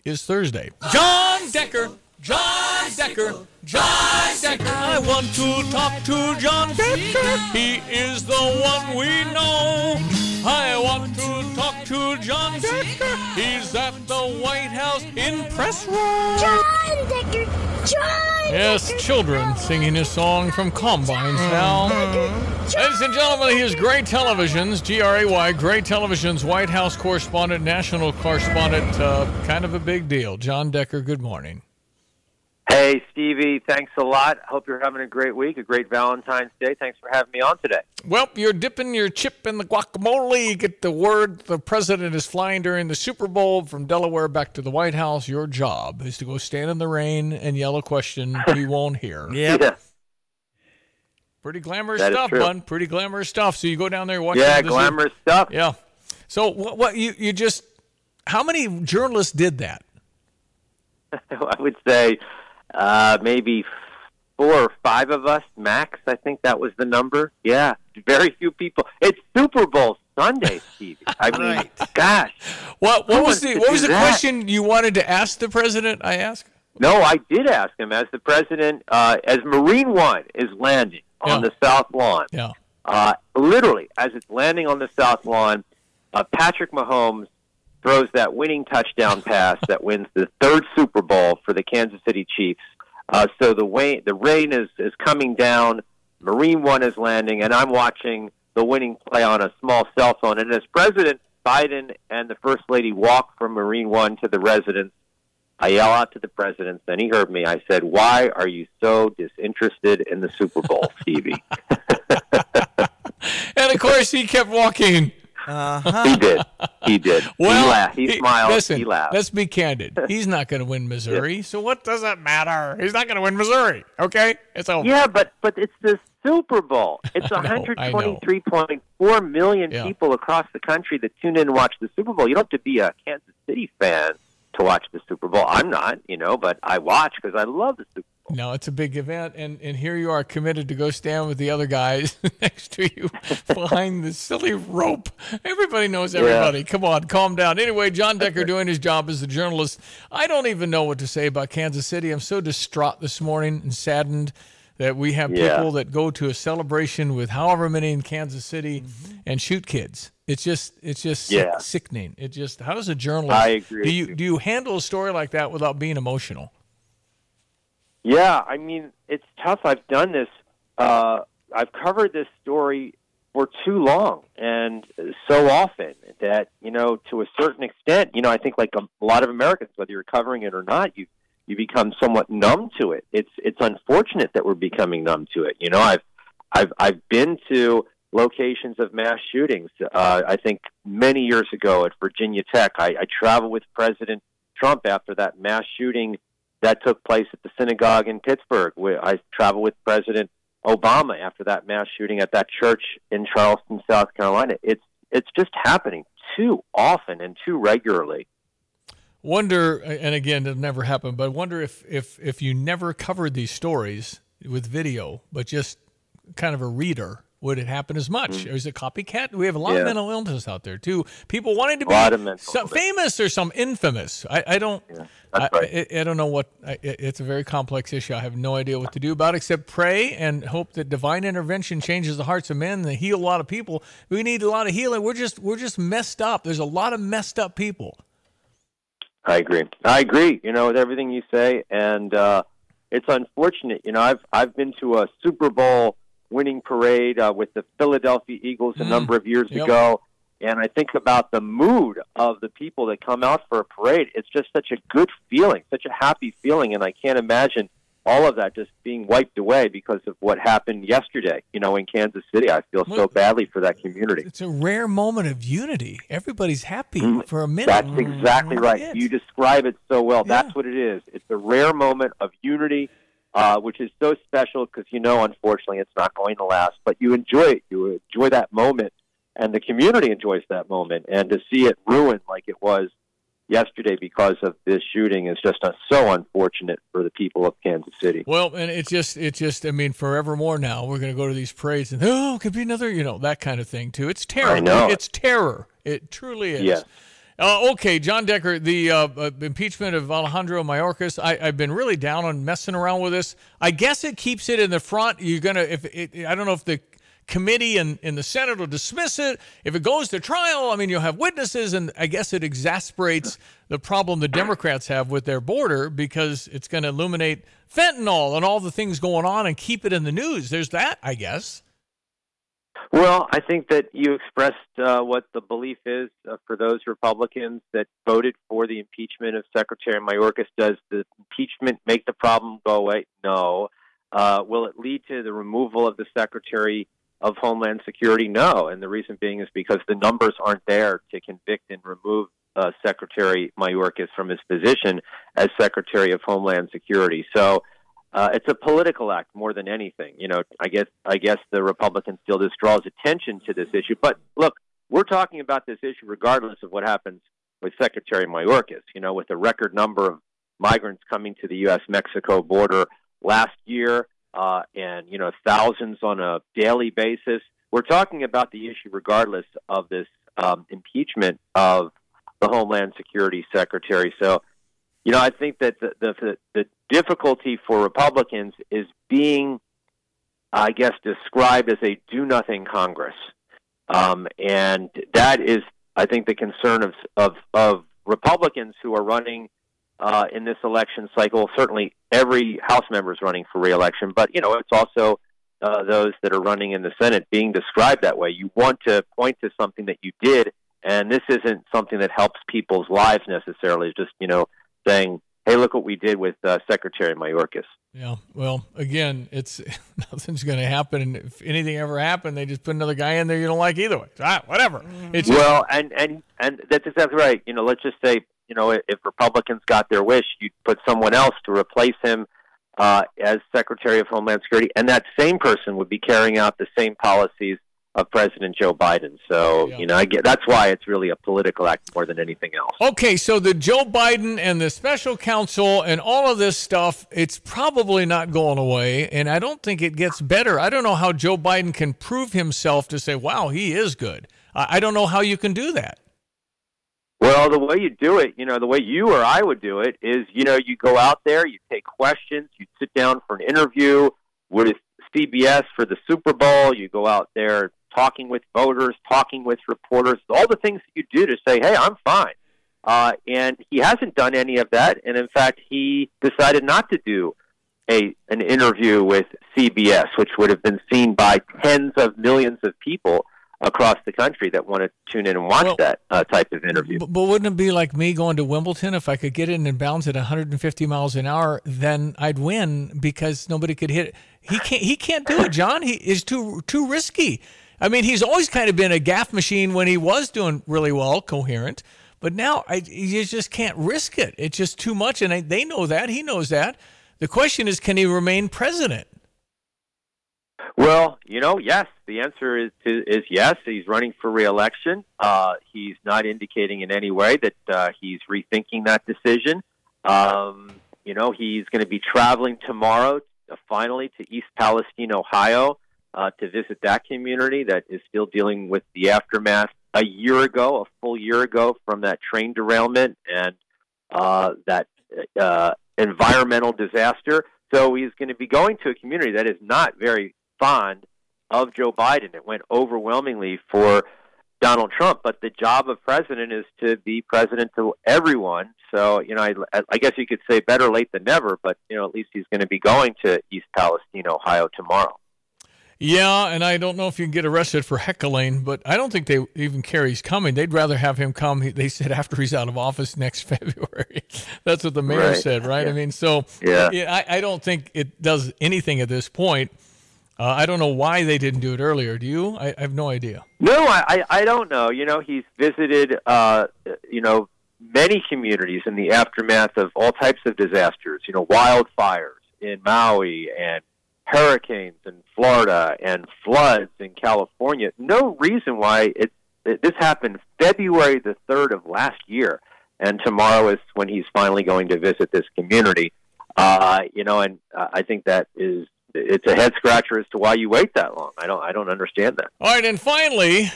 is Thursday. Jon Decker. Jon Decker. Jon Decker. I want to talk to Jon Decker. He is the one we know. I want to talk to Jon Decker. He's at the White House in press room. Jon Decker. Jon. Yes, children singing his song from Combines now. Ladies and gentlemen, here's Gray Television's, G R A Y, Gray Television's White House correspondent, national correspondent, uh, kind of a big deal. Jon Decker, good morning. Hey, Stevie, thanks a lot. Hope you're having a great week, a great Valentine's Day. Thanks for having me on today. Well, you're dipping your chip in the guacamole. You get the word the president is flying during the Super Bowl from Delaware back to the White House. Your job is to go stand in the rain and yell a question he won't hear. Yep. Yeah. Pretty glamorous That is stuff, true. bun. Pretty glamorous stuff. So you go down there watch. Yeah, the glamorous stuff. Yeah. So what? What you you just? How many journalists did that? I would say uh, maybe four or five of us max. I think that was the number. Yeah, very few people. It's Super Bowl Sunday, Stevie. I mean, gosh. What what was the what was the that? question you wanted to ask the president? I asked. No, I did ask him as the president, uh, as Marine One is landing on Yeah. the South Lawn. Yeah. Uh, literally, as it's landing on the South Lawn, uh, Patrick Mahomes throws that winning touchdown pass that wins the third Super Bowl for the Kansas City Chiefs. Uh, so the rain, the rain is, is coming down. Marine One is landing, and I'm watching the winning play on a small cell phone. And as President Biden and the First Lady walk from Marine One to the residence, I yell out to the president. Then he heard me. I said, "Why are you so disinterested in the Super Bowl, Stevie?" And of course, he kept walking. Uh-huh. He did. He did. Well, he laughed. He, smiled. Listen, he laughed. let's be candid. He's not going to win Missouri, so what does it matter? He's not going to win Missouri. Okay, it's over. Yeah, but but it's the Super Bowl. It's I know, I know. 123.4 million Yeah. people across the country that tune in and watch the Super Bowl. You don't have to be a Kansas City fan to watch the Super Bowl. I'm not, you know, but I watch because I love the Super Bowl. No, it's a big event, and and here you are committed to go stand with the other guys next to you behind the silly rope. Everybody knows Yeah. everybody. Come on, calm down. Anyway, Jon Decker doing his job as a journalist. I don't even know what to say about Kansas City. I'm so distraught this morning and saddened that we have Yeah. people that go to a celebration with however many in Kansas City mm-hmm. and shoot kids. It's just it's just sick- sickening. It just how does a journalist I agree do with you do you handle a story like that without being emotional? Yeah, I mean, it's tough. I've done this. Uh, I've covered this story for too long and so often that you know, to a certain extent, you know, I think like a, a lot of Americans, whether you're covering it or not, you you become somewhat numb to it. It's it's unfortunate that we're becoming numb to it. You know, I've I've I've been to locations of mass shootings. Uh, I think many years ago at Virginia Tech, I, I traveled with President Trump after that mass shooting that took place at the synagogue in Pittsburgh. Where I traveled with President Obama after that mass shooting at that church in Charleston, South Carolina. It's it's just happening too often and too regularly. Wonder, and again, it'll never happened, but wonder if if if you never covered these stories with video, but just kind of a reader, would it happen as much? Or is it copycat? We have a lot. Yeah. of mental illness out there too. People wanting to A be lot of mental some famous or some infamous. I, I don't. I, I, I don't know what. It's a very complex issue. I have no idea what to do about it except pray and hope that divine intervention changes the hearts of men and heal a lot of people. We need a lot of healing. We're just we're just messed up. There's a lot of messed up people. I agree. I agree. You know, with everything you say, and uh, it's unfortunate. You know, I've I've been to a Super Bowl winning parade uh, with the Philadelphia Eagles a Mm. number of years Yep. ago, and I think about the mood of the people that come out for a parade. It's just such a good feeling, such a happy feeling, and I can't imagine all of that just being wiped away because of what happened yesterday. You know, in Kansas City, I feel so badly for that community. It's a rare moment of unity. Everybody's happy for a minute. That's exactly right. You describe it so well. That's what it is. It's a rare moment of unity, uh, which is so special because you know, unfortunately, it's not going to last. But you enjoy it. You enjoy that moment, and the community enjoys that moment. And to see it ruined like it was yesterday because of this shooting is just uh, so unfortunate for the people of Kansas City. Well, and it's just, it's just, I mean, forevermore now, we're going to go to these parades and, oh, it could be another, you know, that kind of thing too. It's terror. I know. It's terror. It truly is. Yes. Uh, okay, Jon Decker, the uh, uh, impeachment of Alejandro Mayorkas. I, I've been really down on messing around with this. I guess it keeps it in the front. You're gonna, if it, I don't know if the committee and, and the Senate will dismiss it. If it goes to trial, I mean, you'll have witnesses, and I guess it exasperates the problem the Democrats have with their border because it's going to illuminate fentanyl and all the things going on and keep it in the news. There's that, I guess. Well, I think that you expressed uh, what the belief is uh, for those Republicans that voted for the impeachment of Secretary Mayorkas. Does the impeachment make the problem go away? No. Uh, will it lead to the removal of the Secretary of Homeland Security? No. And the reason being is because the numbers aren't there to convict and remove uh, Secretary Mayorkas from his position as Secretary of Homeland Security. So uh, it's a political act more than anything. You know, I guess I guess the Republicans feel this draws attention to this issue. But look, we're talking about this issue regardless of what happens with Secretary Mayorkas. You know, with a record number of migrants coming to the U.S. Mexico border last year, uh, and you know, thousands on a daily basis. We're talking about the issue regardless of this um, impeachment of the Homeland Security Secretary. So you know, I think that the, the, the difficulty for Republicans is being, I guess, described as a do nothing Congress. Um, and that is, I think, the concern of, of, of Republicans who are running uh, in this election cycle. Certainly, every House member is running for reelection, but, you know, it's also uh, those that are running in the Senate being described that way. You want to point to something that you did, and this isn't something that helps people's lives necessarily. It's just, you know, saying, "Hey, look what we did with uh, Secretary Mayorkas." Yeah. Well, again, it's nothing's going to happen, and if anything ever happened, they just put another guy in there you don't like either way. Ah, whatever. It's well, and and and that's exactly right. You know, let's just say, you know, if Republicans got their wish, you'd put someone else to replace him uh, as Secretary of Homeland Security, and that same person would be carrying out the same policies of President Joe Biden. So, you know, I get that's why it's really a political act more than anything else. Okay, so the Joe Biden and the special counsel and all of this stuff, it's probably not going away, and I don't think it gets better. I don't know how Joe Biden can prove himself to say, "Wow, he is good." I, I don't know how you can do that. Well, the way you do it, you know, the way you or I would do it is, you know, you go out there, you take questions, you sit down for an interview with CBS for the Super Bowl, you go out there talking with voters, talking with reporters, all the things that you do to say, hey, I'm fine. Uh, and he hasn't done any of that. And in fact, he decided not to do a an interview with CBS, which would have been seen by tens of millions of people across the country that want to tune in and watch well, that uh, type of interview. But, but, wouldn't it be like me going to Wimbledon? If I could get in and bounce at 150 miles an hour, then I'd win because nobody could hit it. He can't. He can't do it, Jon. He is too too risky. I mean, he's always kind of been a gaff machine when he was doing really well, coherent. But now I, you just can't risk it. It's just too much, and I, they know that. He knows that. The question is, can he remain president? Well, you know, yes. The answer is is yes. He's running for reelection. Uh, he's not indicating in any way that uh, he's rethinking that decision. Um, you know, he's going to be traveling tomorrow, uh, finally, to East Palestine, Ohio, uh, to visit that community that is still dealing with the aftermath a year ago, a full year ago from that train derailment and uh, that uh, environmental disaster. So he's going to be going to a community that is not very fond of Joe Biden. It went overwhelmingly for Donald Trump, but the job of president is to be president to everyone. So, you know, I, I guess you could say better late than never, but, you know, at least he's going to be going to East Palestine, Ohio tomorrow. Yeah, and I don't know if you can get arrested for heckling, but I don't think they even care he's coming. They'd rather have him come. They said after he's out of office next February. That's what the mayor right. said, right? Yeah. I mean, so yeah, I, I, don't think it does anything at this point. Uh, I don't know why they didn't do it earlier. Do you? I, I have no idea. No, I, I don't know. You know, he's visited, uh, you know, many communities in the aftermath of all types of disasters. You know, wildfires in Maui and hurricanes in Florida and floods in California. No reason why it, it this happened February the 3rd of last year and tomorrow is when he's finally going to visit this community. Uh, you know, and uh, I think that is it's a head scratcher as to why you wait that long. I don't I don't understand that. All right, and finally,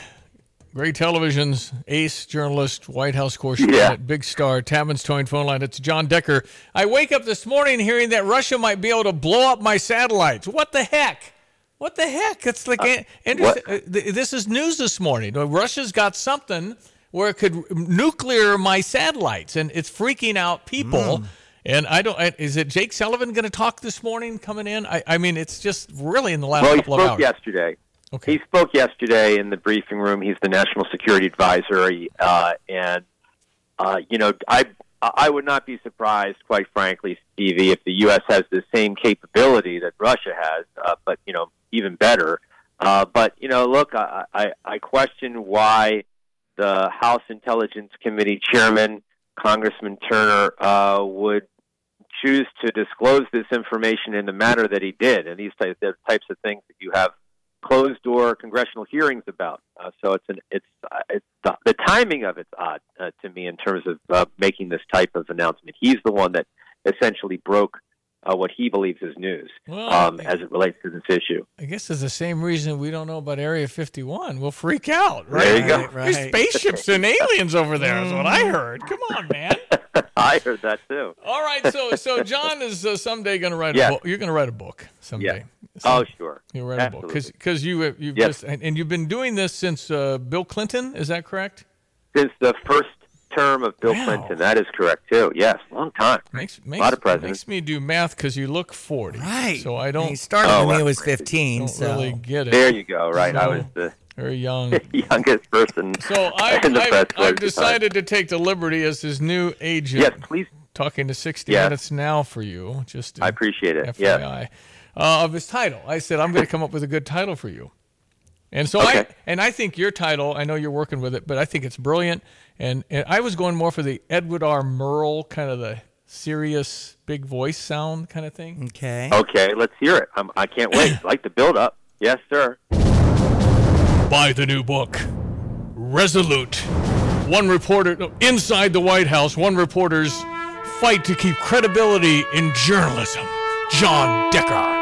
Great television's ace journalist, White House correspondent, yeah. big star, Tapman's Towing phone line. It's Jon Decker. I wake up this morning hearing that Russia might be able to blow up my satellites. What the heck? What the heck? It's like uh, uh, this is news this morning. Russia's got something where it could nuclear my satellites, and it's freaking out people. Mm. And I don't. Is it Jake Sullivan going to talk this morning coming in? I, I mean, it's just really in the last well, couple of hours. yesterday. He spoke yesterday in the briefing room. He's the national security advisor, uh, and uh, you know, I I would not be surprised, quite frankly, Stevie, if the U.S. has the same capability that Russia has, uh, but you know, even better. Uh, but you know, look, I, I, I question why the House Intelligence Committee chairman, Congressman Turner, uh, would choose to disclose this information in the manner that he did, and these types, types of things that you have closed door congressional hearings about. Uh, so it's an it's uh, it's the, the, timing of it's odd uh, to me in terms of uh, making this type of announcement. He's the one that essentially broke. Uh, what he believes is news well, um, as it relates to this issue. I guess it's the same reason we don't know about Area 51. We'll freak out, right? There you go. There's spaceships and aliens over there, is what I heard. Come on, man. I heard that too. All right, so so Jon is uh, someday going to write Yes. a book. You're going to write a book someday. Oh, sure. You'll write a book Absolutely. because you uh, you've Yes. just and, and you've been doing this since uh, Bill Clinton. Is that correct? Since the first term of Bill Wow. Clinton, that is correct too. Yes, long time. Makes, a lot of presidents. makes me do math because you look 40. Right. So I don't. He started Oh, when he was 15. don't so really get it. There you go. Right, I was the very young. youngest person So I, in the I've. I've at time. decided to take the liberty as his new agent. Yes, please. Talking to 60 Yes. Minutes now for you. Just I appreciate it. FYI. Yeah. Uh, of his title. I said, I'm going to come up with a good title for you. And so I and I think your title, I know you're working with it, but I think it's brilliant. And, and I was going more for the Edward R. Murrow kind of the serious big voice sound kind of thing. Okay. Okay, let's hear it. I'm, I can't wait. I like the build up. Yes, sir. Buy the new book, Resolute. One reporter no, inside the White House. One reporter's fight to keep credibility in journalism. Jon Decker.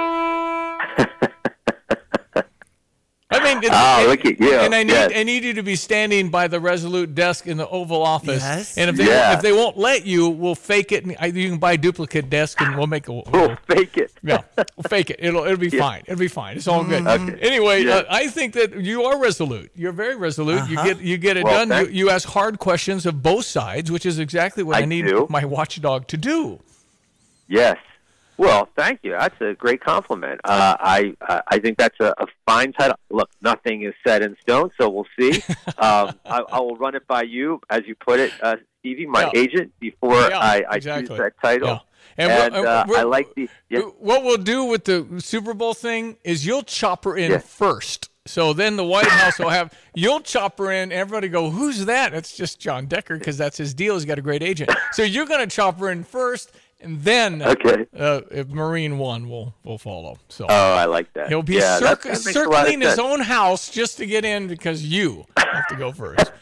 I mean, it's, Oh, and, look at you. And I need Yes. I need you to be standing by the Resolute desk in the Oval Office. Yes. And if they Yeah. if they won't let you, we'll fake it. And you can buy a duplicate desk, and we'll make a. We'll fake it. Yeah, we'll fake it. It'll it'll be fine. It'll be fine. It's all good. Okay. Anyway, Yeah. uh, I think that you are resolute. You're very resolute. You Uh-huh. get you get it Well, done. You, you ask hard questions of both sides, which is exactly what I, I need do. my watchdog to do. Yes. Well, thank you. That's a great compliment. Uh, I I think that's a, a fine title. Look, nothing is set in stone, so we'll see. um, I, I will run it by you, as you put it, uh, Stevie, my Yeah. agent, before Yeah, I, I exactly. choose that title. Yeah. And, And we're- uh, we're- I like the. Yeah. What we'll do with the Super Bowl thing is you'll chop her in first. So then the White House will have you'll chop her in. Everybody go, who's that? It's just Jon Decker because that's his deal. He's got a great agent. So you're going to chop her in first, and then Okay. uh, if Marine One will will follow. So Oh, I like that. he'll be yeah, that- circ- that makes a lot of circling his own house just to get in because you have to go first.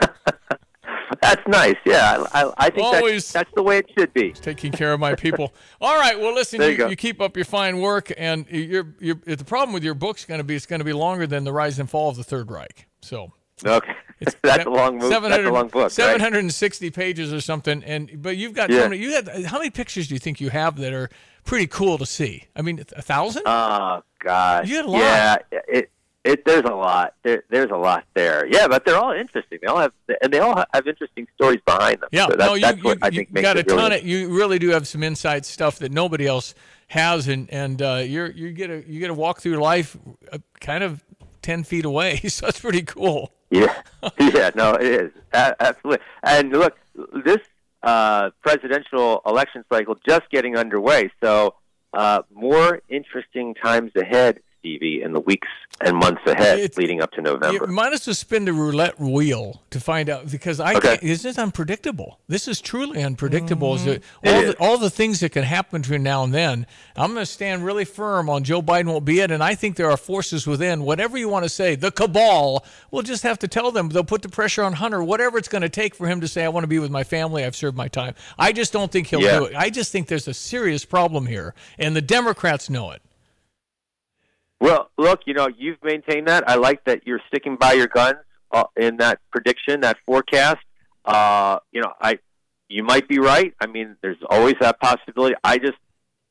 That's nice. Yeah, I, I, I think Always- that's, that's the way it should be. taking care of my people. All right. Well, listen, you, you you keep up your fine work, and you're, you're, the problem with your book's is going to be it's going to be longer than the rise and fall of the Third Reich. So Okay, it's that's a long move. That's a long book. right? 760 pages or something, and but you've got Yeah. so many. You had how many pictures do you think you have that are pretty cool to see? I mean, a thousand. Oh gosh. You had a lot. Yeah, it it there's a lot. There there's a lot there. Yeah, but they're all interesting. They all have and they all have interesting stories behind them. Yeah, so that, no, you, that's you, what I you think makes got a really ton of. You really do have some inside stuff that nobody else has, and and uh, you're you get a you get to walk through life uh, kind of ten feet away. So that's pretty cool. Yeah, yeah, no, it is absolutely. And look, this uh, presidential election cycle just getting underway, so uh, more interesting times ahead, Stevie, in the weeks and months ahead It's- leading up to November. You might as well spin the roulette wheel to find out because I Okay. this is unpredictable. This is truly unpredictable. Mm-hmm. It all the, all the things that can happen between now and then. I'm going to stand really firm on Joe Biden won't be it, and I think there are forces within. Whatever you want to say, the cabal. We'll just have to tell them. They'll put the pressure on Hunter. Whatever it's going to take for him to say, "I want to be with my family. I've served my time." I just don't think he'll Yeah. do it. I just think there's a serious problem here, and the Democrats know it. Well, look, you know, you've maintained that. I like that you're sticking by your guns uh, in that prediction, that forecast. Uh, you know, I you might be right. I mean, there's always that possibility. I just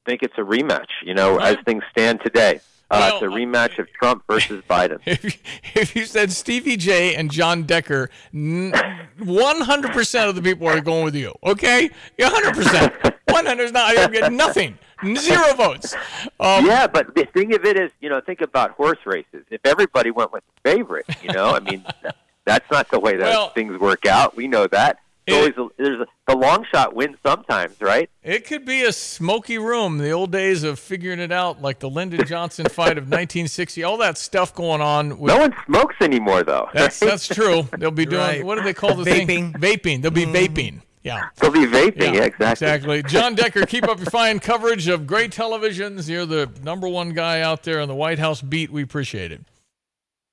think it's a rematch. You know, as things stand today, uh, it's a rematch of Trump versus Biden. If you, if you said Stevie Jay and Jon Decker, one hundred percent of the people are going with you. Okay, one hundred percent. One hundred is not. I get nothing. Zero votes. Um, yeah, but the thing of it is, you know, think about horse races. If everybody went with the favorite, you know, I mean, that's not the way that Well- things work out. We know that. It- always a, there's a, the long shot wins sometimes, right? It could be a smoky room. The old days of figuring it out, like the Lyndon Johnson fight of 1960. All that stuff going on. With, No one smokes anymore, though. That's that's true. They'll be doing Right. what do they call the thing? Vaping. They'll be vaping. Yeah. They'll be vaping. Yeah, exactly. Exactly. Jon Decker, keep up your fine coverage of great televisions. You're the number one guy out there on the White House beat. We appreciate it.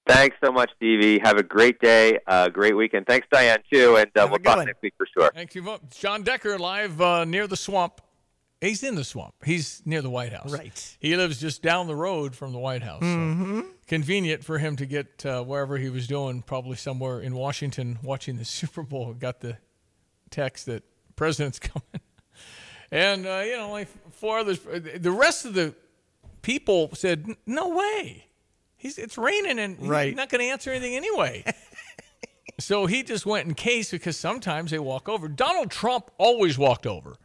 Thanks so much, Stevie. Have a great day, uh, great weekend. Thanks, Diane, too, and uh, we'll talk next week for sure. Thank you. Jon Decker live uh, near the swamp. He's in the swamp. He's near the White House. Right. He lives just down the road from the White House. so Mhm. Convenient for him to get uh, wherever he was doing, probably somewhere in Washington watching the Super Bowl. Got the text that president's coming. And, uh, you know, like four others. The rest of the people said, no way. He's, it's raining and he's not going to answer anything anyway. so he just went in case because sometimes they walk over. Donald Trump always walked over.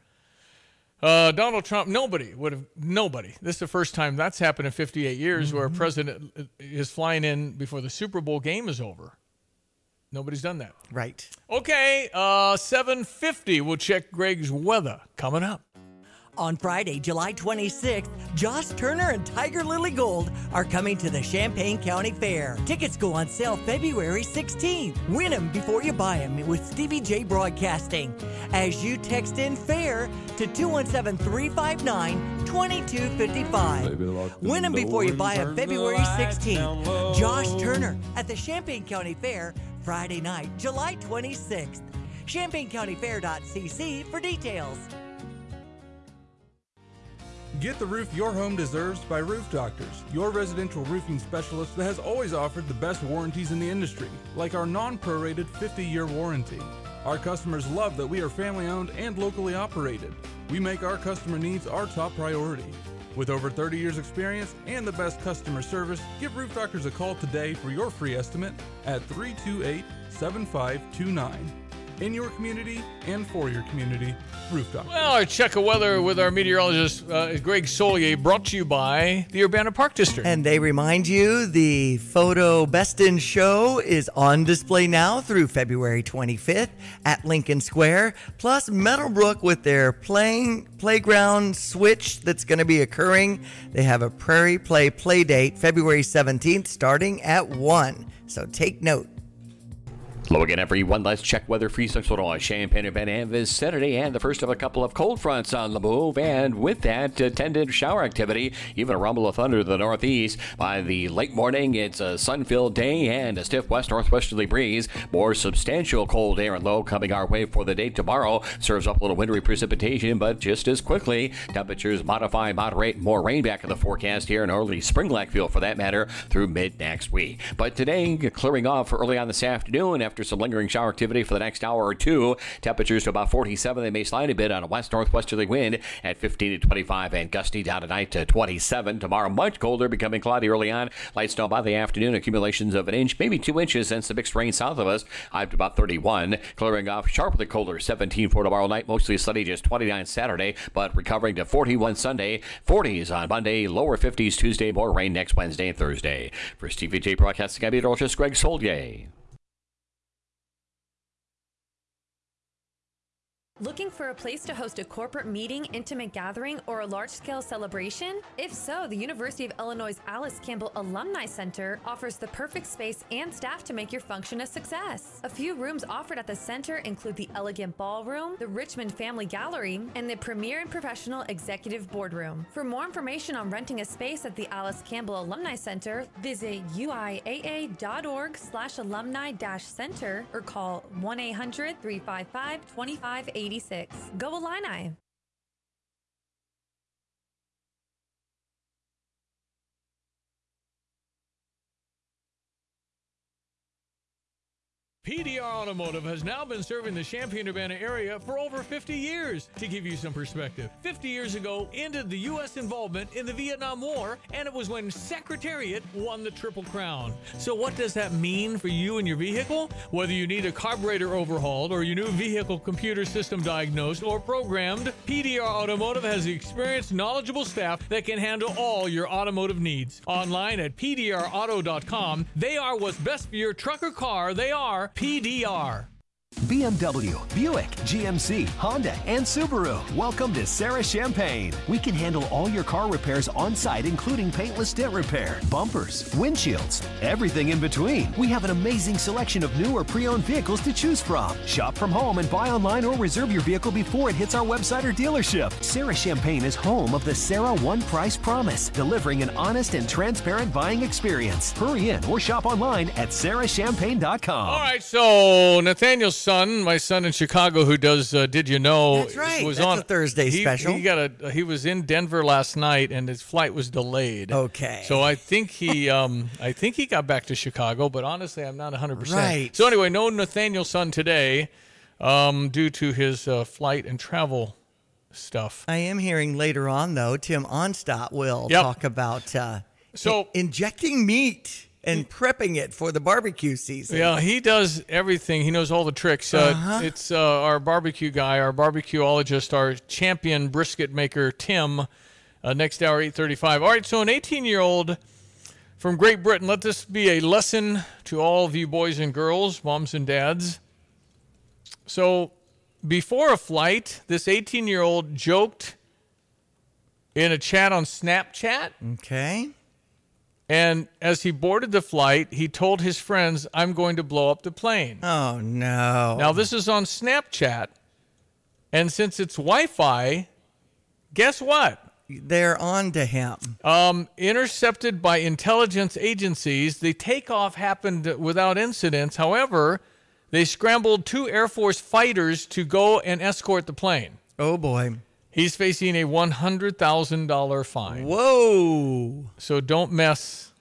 Uh, Donald Trump, nobody would have, nobody. This is the first time that's happened in 58 years where a president is flying in before the Super Bowl game is over. Nobody's done that. Right. Okay, uh, 750. We'll check Greg's weather coming up. On Friday, July 26th, Josh Turner and Tigirlily Gold are coming to the Champaign County Fair. Tickets go on sale February 16th. Win them before you buy them with Stevie Jay Broadcasting. As you text in FAIR to 217 359 2255. Win them before you buy them February 16th. Josh Turner at the Champaign County Fair, Friday night, July 26th. ChampaignCountyFair.cc for details. Get the roof your home deserves by Roof Doctors, your residential roofing specialist that has always offered the best warranties in the industry, like our non prorated 50 year warranty. Our customers love that we are family owned and locally operated. We make our customer needs our top priority. With over 30 years' experience and the best customer service, give Roof Doctors a call today for your free estimate at 328 7529. In your community and for your community, Roof Doctors. Well, our check of weather with our meteorologist, uh, Greg Solier, brought to you by the Urbana Park District. And they remind you the photo Best in Show is on display now through February 25th at Lincoln Square. Plus, Meadowbrook with their playing playground switch that's going to be occurring. They have a Prairie Play play date February 17th starting at 1. So take note. Low again, everyone. Let's check weather free central on Champaign Urbana and Saturday, and the first of a couple of cold fronts on the move. And with that, attendant shower activity, even a rumble of thunder to the northeast. By the late morning, it's a sun filled day and a stiff west northwesterly breeze. More substantial cold air and low coming our way for the day tomorrow. Serves up a little wintry precipitation, but just as quickly, temperatures modify, moderate, more rain back in the forecast here, and early spring like feel for that matter through mid next week. But today, clearing off early on this afternoon after some lingering shower activity for the next hour or two. Temperatures to about 47. They may slide a bit on a west northwesterly wind at 15 to 25 and gusty down tonight to 27. Tomorrow, much colder, becoming cloudy early on. Light snow by the afternoon. Accumulations of an inch, maybe two inches, and some mixed rain south of us. High to about 31. Clearing off sharply colder. 17 for tomorrow night. Mostly sunny, just 29 Saturday, but recovering to 41 Sunday. 40s on Monday. Lower 50s Tuesday. More rain next Wednesday and Thursday. For Stevie Jay Broadcasting, I'm meteorologist Greg Solier. Looking for a place to host a corporate meeting, intimate gathering, or a large scale celebration? If so, the University of Illinois' Alice Campbell Alumni Center offers the perfect space and staff to make your function a success. A few rooms offered at the center include the Elegant Ballroom, the Richmond Family Gallery, and the Premier and Professional Executive Boardroom. For more information on renting a space at the Alice Campbell Alumni Center, visit uiaa.org slash alumni center or call 1-800-355-2580. 86. Go Illini! PDR Automotive has now been serving the Champaign-Urbana area for over 50 years. To give you some perspective, 50 years ago ended the U.S. involvement in the Vietnam War, and it was when Secretariat won the Triple Crown. So what does that mean for you and your vehicle? Whether you need a carburetor overhauled or your new vehicle computer system diagnosed or programmed, PDR Automotive has the experienced, knowledgeable staff that can handle all your automotive needs. Online at pdrauto.com, they are what's best for your truck or car. They are PDR. BMW, Buick, GMC, Honda, and Subaru. Welcome to Serra Champaign. We can handle all your car repairs on site, including paintless dent repair, bumpers, windshields, everything in between. We have an amazing selection of new or pre owned vehicles to choose from. Shop from home and buy online or reserve your vehicle before it hits our website or dealership. Serra Champaign is home of the Serra One Price Promise, delivering an honest and transparent buying experience. Hurry in or shop online at serrachampaign.com. All right, so Nathaniel's son, my son in Chicago, who does uh, Did You Know? That's right. Was That's on a Thursday he, special. He got a. He was in Denver last night, and his flight was delayed. Okay. So I think he, um, I think he got back to Chicago, but honestly, I'm not 100. percent Right. So anyway, no Nathaniel's son today, um, due to his uh, flight and travel stuff. I am hearing later on, though, Tim Onstott will Yep. talk about uh, So- in- injecting meat and prepping it for the barbecue season. Yeah, he does everything. He knows all the tricks. Uh, Uh-huh. It's uh, our barbecue guy, our barbecueologist, our champion brisket maker, Tim. Uh, next hour, eight thirty-five. All right, so an eighteen-year-old from Great Britain. Let this be a lesson to all of you boys and girls, moms and dads. So, before a flight, this eighteen-year-old joked in a chat on Snapchat. Okay. And as he boarded the flight, he told his friends, I'm going to blow up the plane. Oh, no. Now, this is on Snapchat. And since it's Wi Fi, guess what? They're on to him. Um, intercepted by intelligence agencies, the takeoff happened without incidents. However, they scrambled two Air Force fighters to go and escort the plane. Oh, boy. He's facing a $100,000 fine. Whoa. So don't mess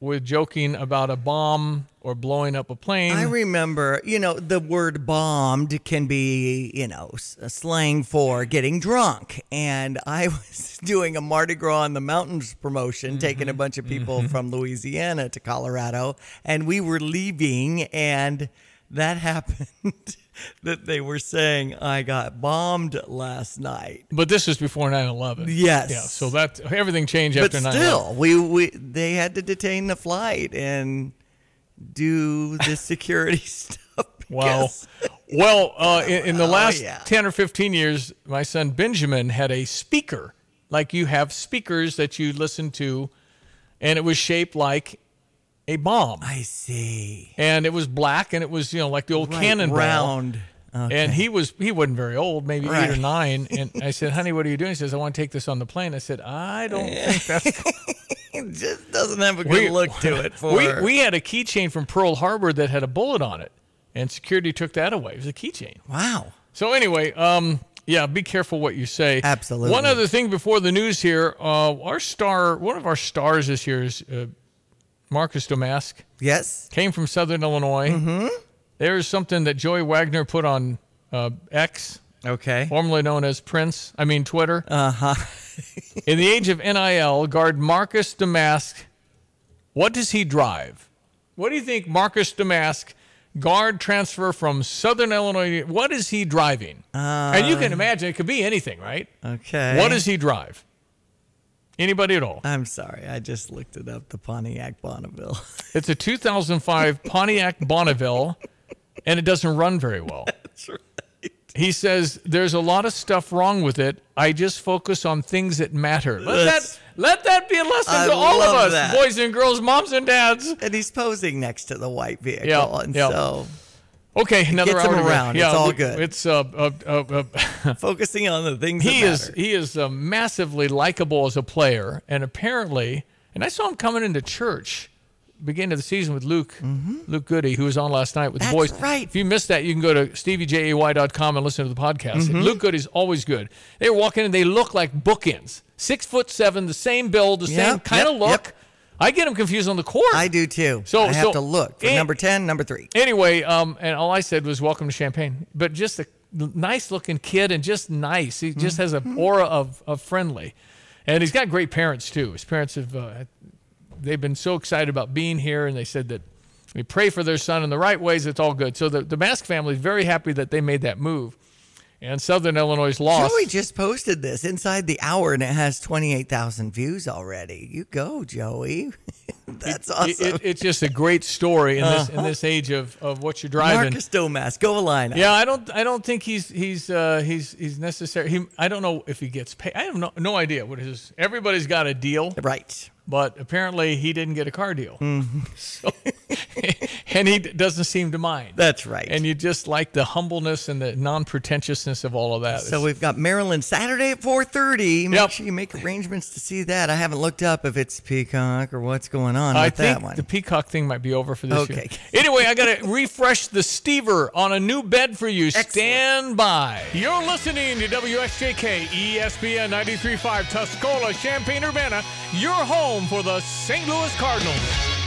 with joking about a bomb or blowing up a plane. I remember, you know, the word bombed can be, you know, slang for getting drunk. And I was doing a Mardi Gras on the Mountains promotion, mm-hmm. taking a bunch of people mm-hmm. from Louisiana to Colorado. And we were leaving, and that happened that they were saying, I got bombed last night. But this is before 9/11. Yes. Yeah. So that everything changed But after 9/11. still, we, we they had to detain the flight and do the security stuff. Wow. Well, uh, in, in the Oh, last yeah. 10 or 15 years, my son Benjamin had a speaker, like you have speakers that you listen to, and it was shaped like a bomb. I see. And it was black, and it was, you know, like the old Right, cannonball. round. And he was he wasn't very old, maybe eight or nine. And I said, "Honey, what are you doing?" He says, "I want to take this on the plane." I said, "I don't think that's it just doesn't have a good look to it. For we we had a keychain from Pearl Harbor that had a bullet on it, and security took that away. It was a keychain. wow. So anyway, um, yeah, be careful what you say. Absolutely. One other thing before the news here, uh, our star, one of our stars this year is uh, Marcus Domask. Yes. Came from Southern Illinois. Mm-hmm. There's something that Joey Wagner put on uh, X. Okay. Formerly known as Prince. I mean Twitter. Uh huh. In the age of NIL, guard Marcus Domask, what does he drive? What do you think Marcus Domask, guard transfer from Southern Illinois, what is he driving? and you can imagine it could be anything, right? Okay. What does he drive? Anybody at all? I'm sorry. I just looked it up. The Pontiac Bonneville. It's a 2005 Pontiac Bonneville, and it doesn't run very well. That's right. He says there's a lot of stuff wrong with it. I just focus on things that matter. Let That's- that let that be a lesson I to all of us, that. boys and girls, moms and dads. And he's posing next to the white vehicle. Yeah, and yeah. so Okay, another gets hour him around. Yeah, It's all good. It's uh, uh, uh, uh, focusing on the things he is he is uh, massively likable as a player, and apparently, and I saw him coming into church beginning of the season with Luke Luke Goody, who was on last night with Mm-hmm. That's the boys. right. If you missed that, you can go to steviejay.com and listen to the podcast. Mhm. Luke Goody's always good. They were walking and they look like bookends. Six foot seven, the same build, the same Yep, kind of yep, look. yep. I get them confused on the court. I do too. So I have so- to look for and- number 10, number 3. Anyway, um, and all I said was welcome to Champaign, but just a nice looking kid and just nice. He just has an aura of, of friendly, and he's got great parents too. His parents have uh, they've been so excited about being here, and they said that we pray for their son in the right ways. It's all good. So the Domask family is very happy that they made that move, and Southern Illinois lost. Joey just posted this inside the hour and it has 28,000 views already. You go, Joey. That's awesome. It- it- it's just a great story in this in Uh-huh. this age of, of what you're driving. Marcus Domask, go line. Yeah, I don't. I don't think he's he's uh, he's he's necessary. He, I don't know if he gets paid. I have no no idea what his. Everybody's got a deal, right? But apparently he didn't get a car deal, Mm-hmm. so, and he doesn't seem to mind. That's right. And you just like the humbleness and the non pretentiousness of all of that. So we've got Maryland Saturday at 4:30. Make sure you make arrangements to see that. I haven't looked up if it's Peacock or what's going on I with that one. the Peacock thing might be over for this Okay. year. Anyway, I got to refresh the Stever on a new bed for you. Stand by. You're listening to WSJK ESPN 93.5 Tuscola, Champaign, Urbana, your home for the St. Louis Cardinals.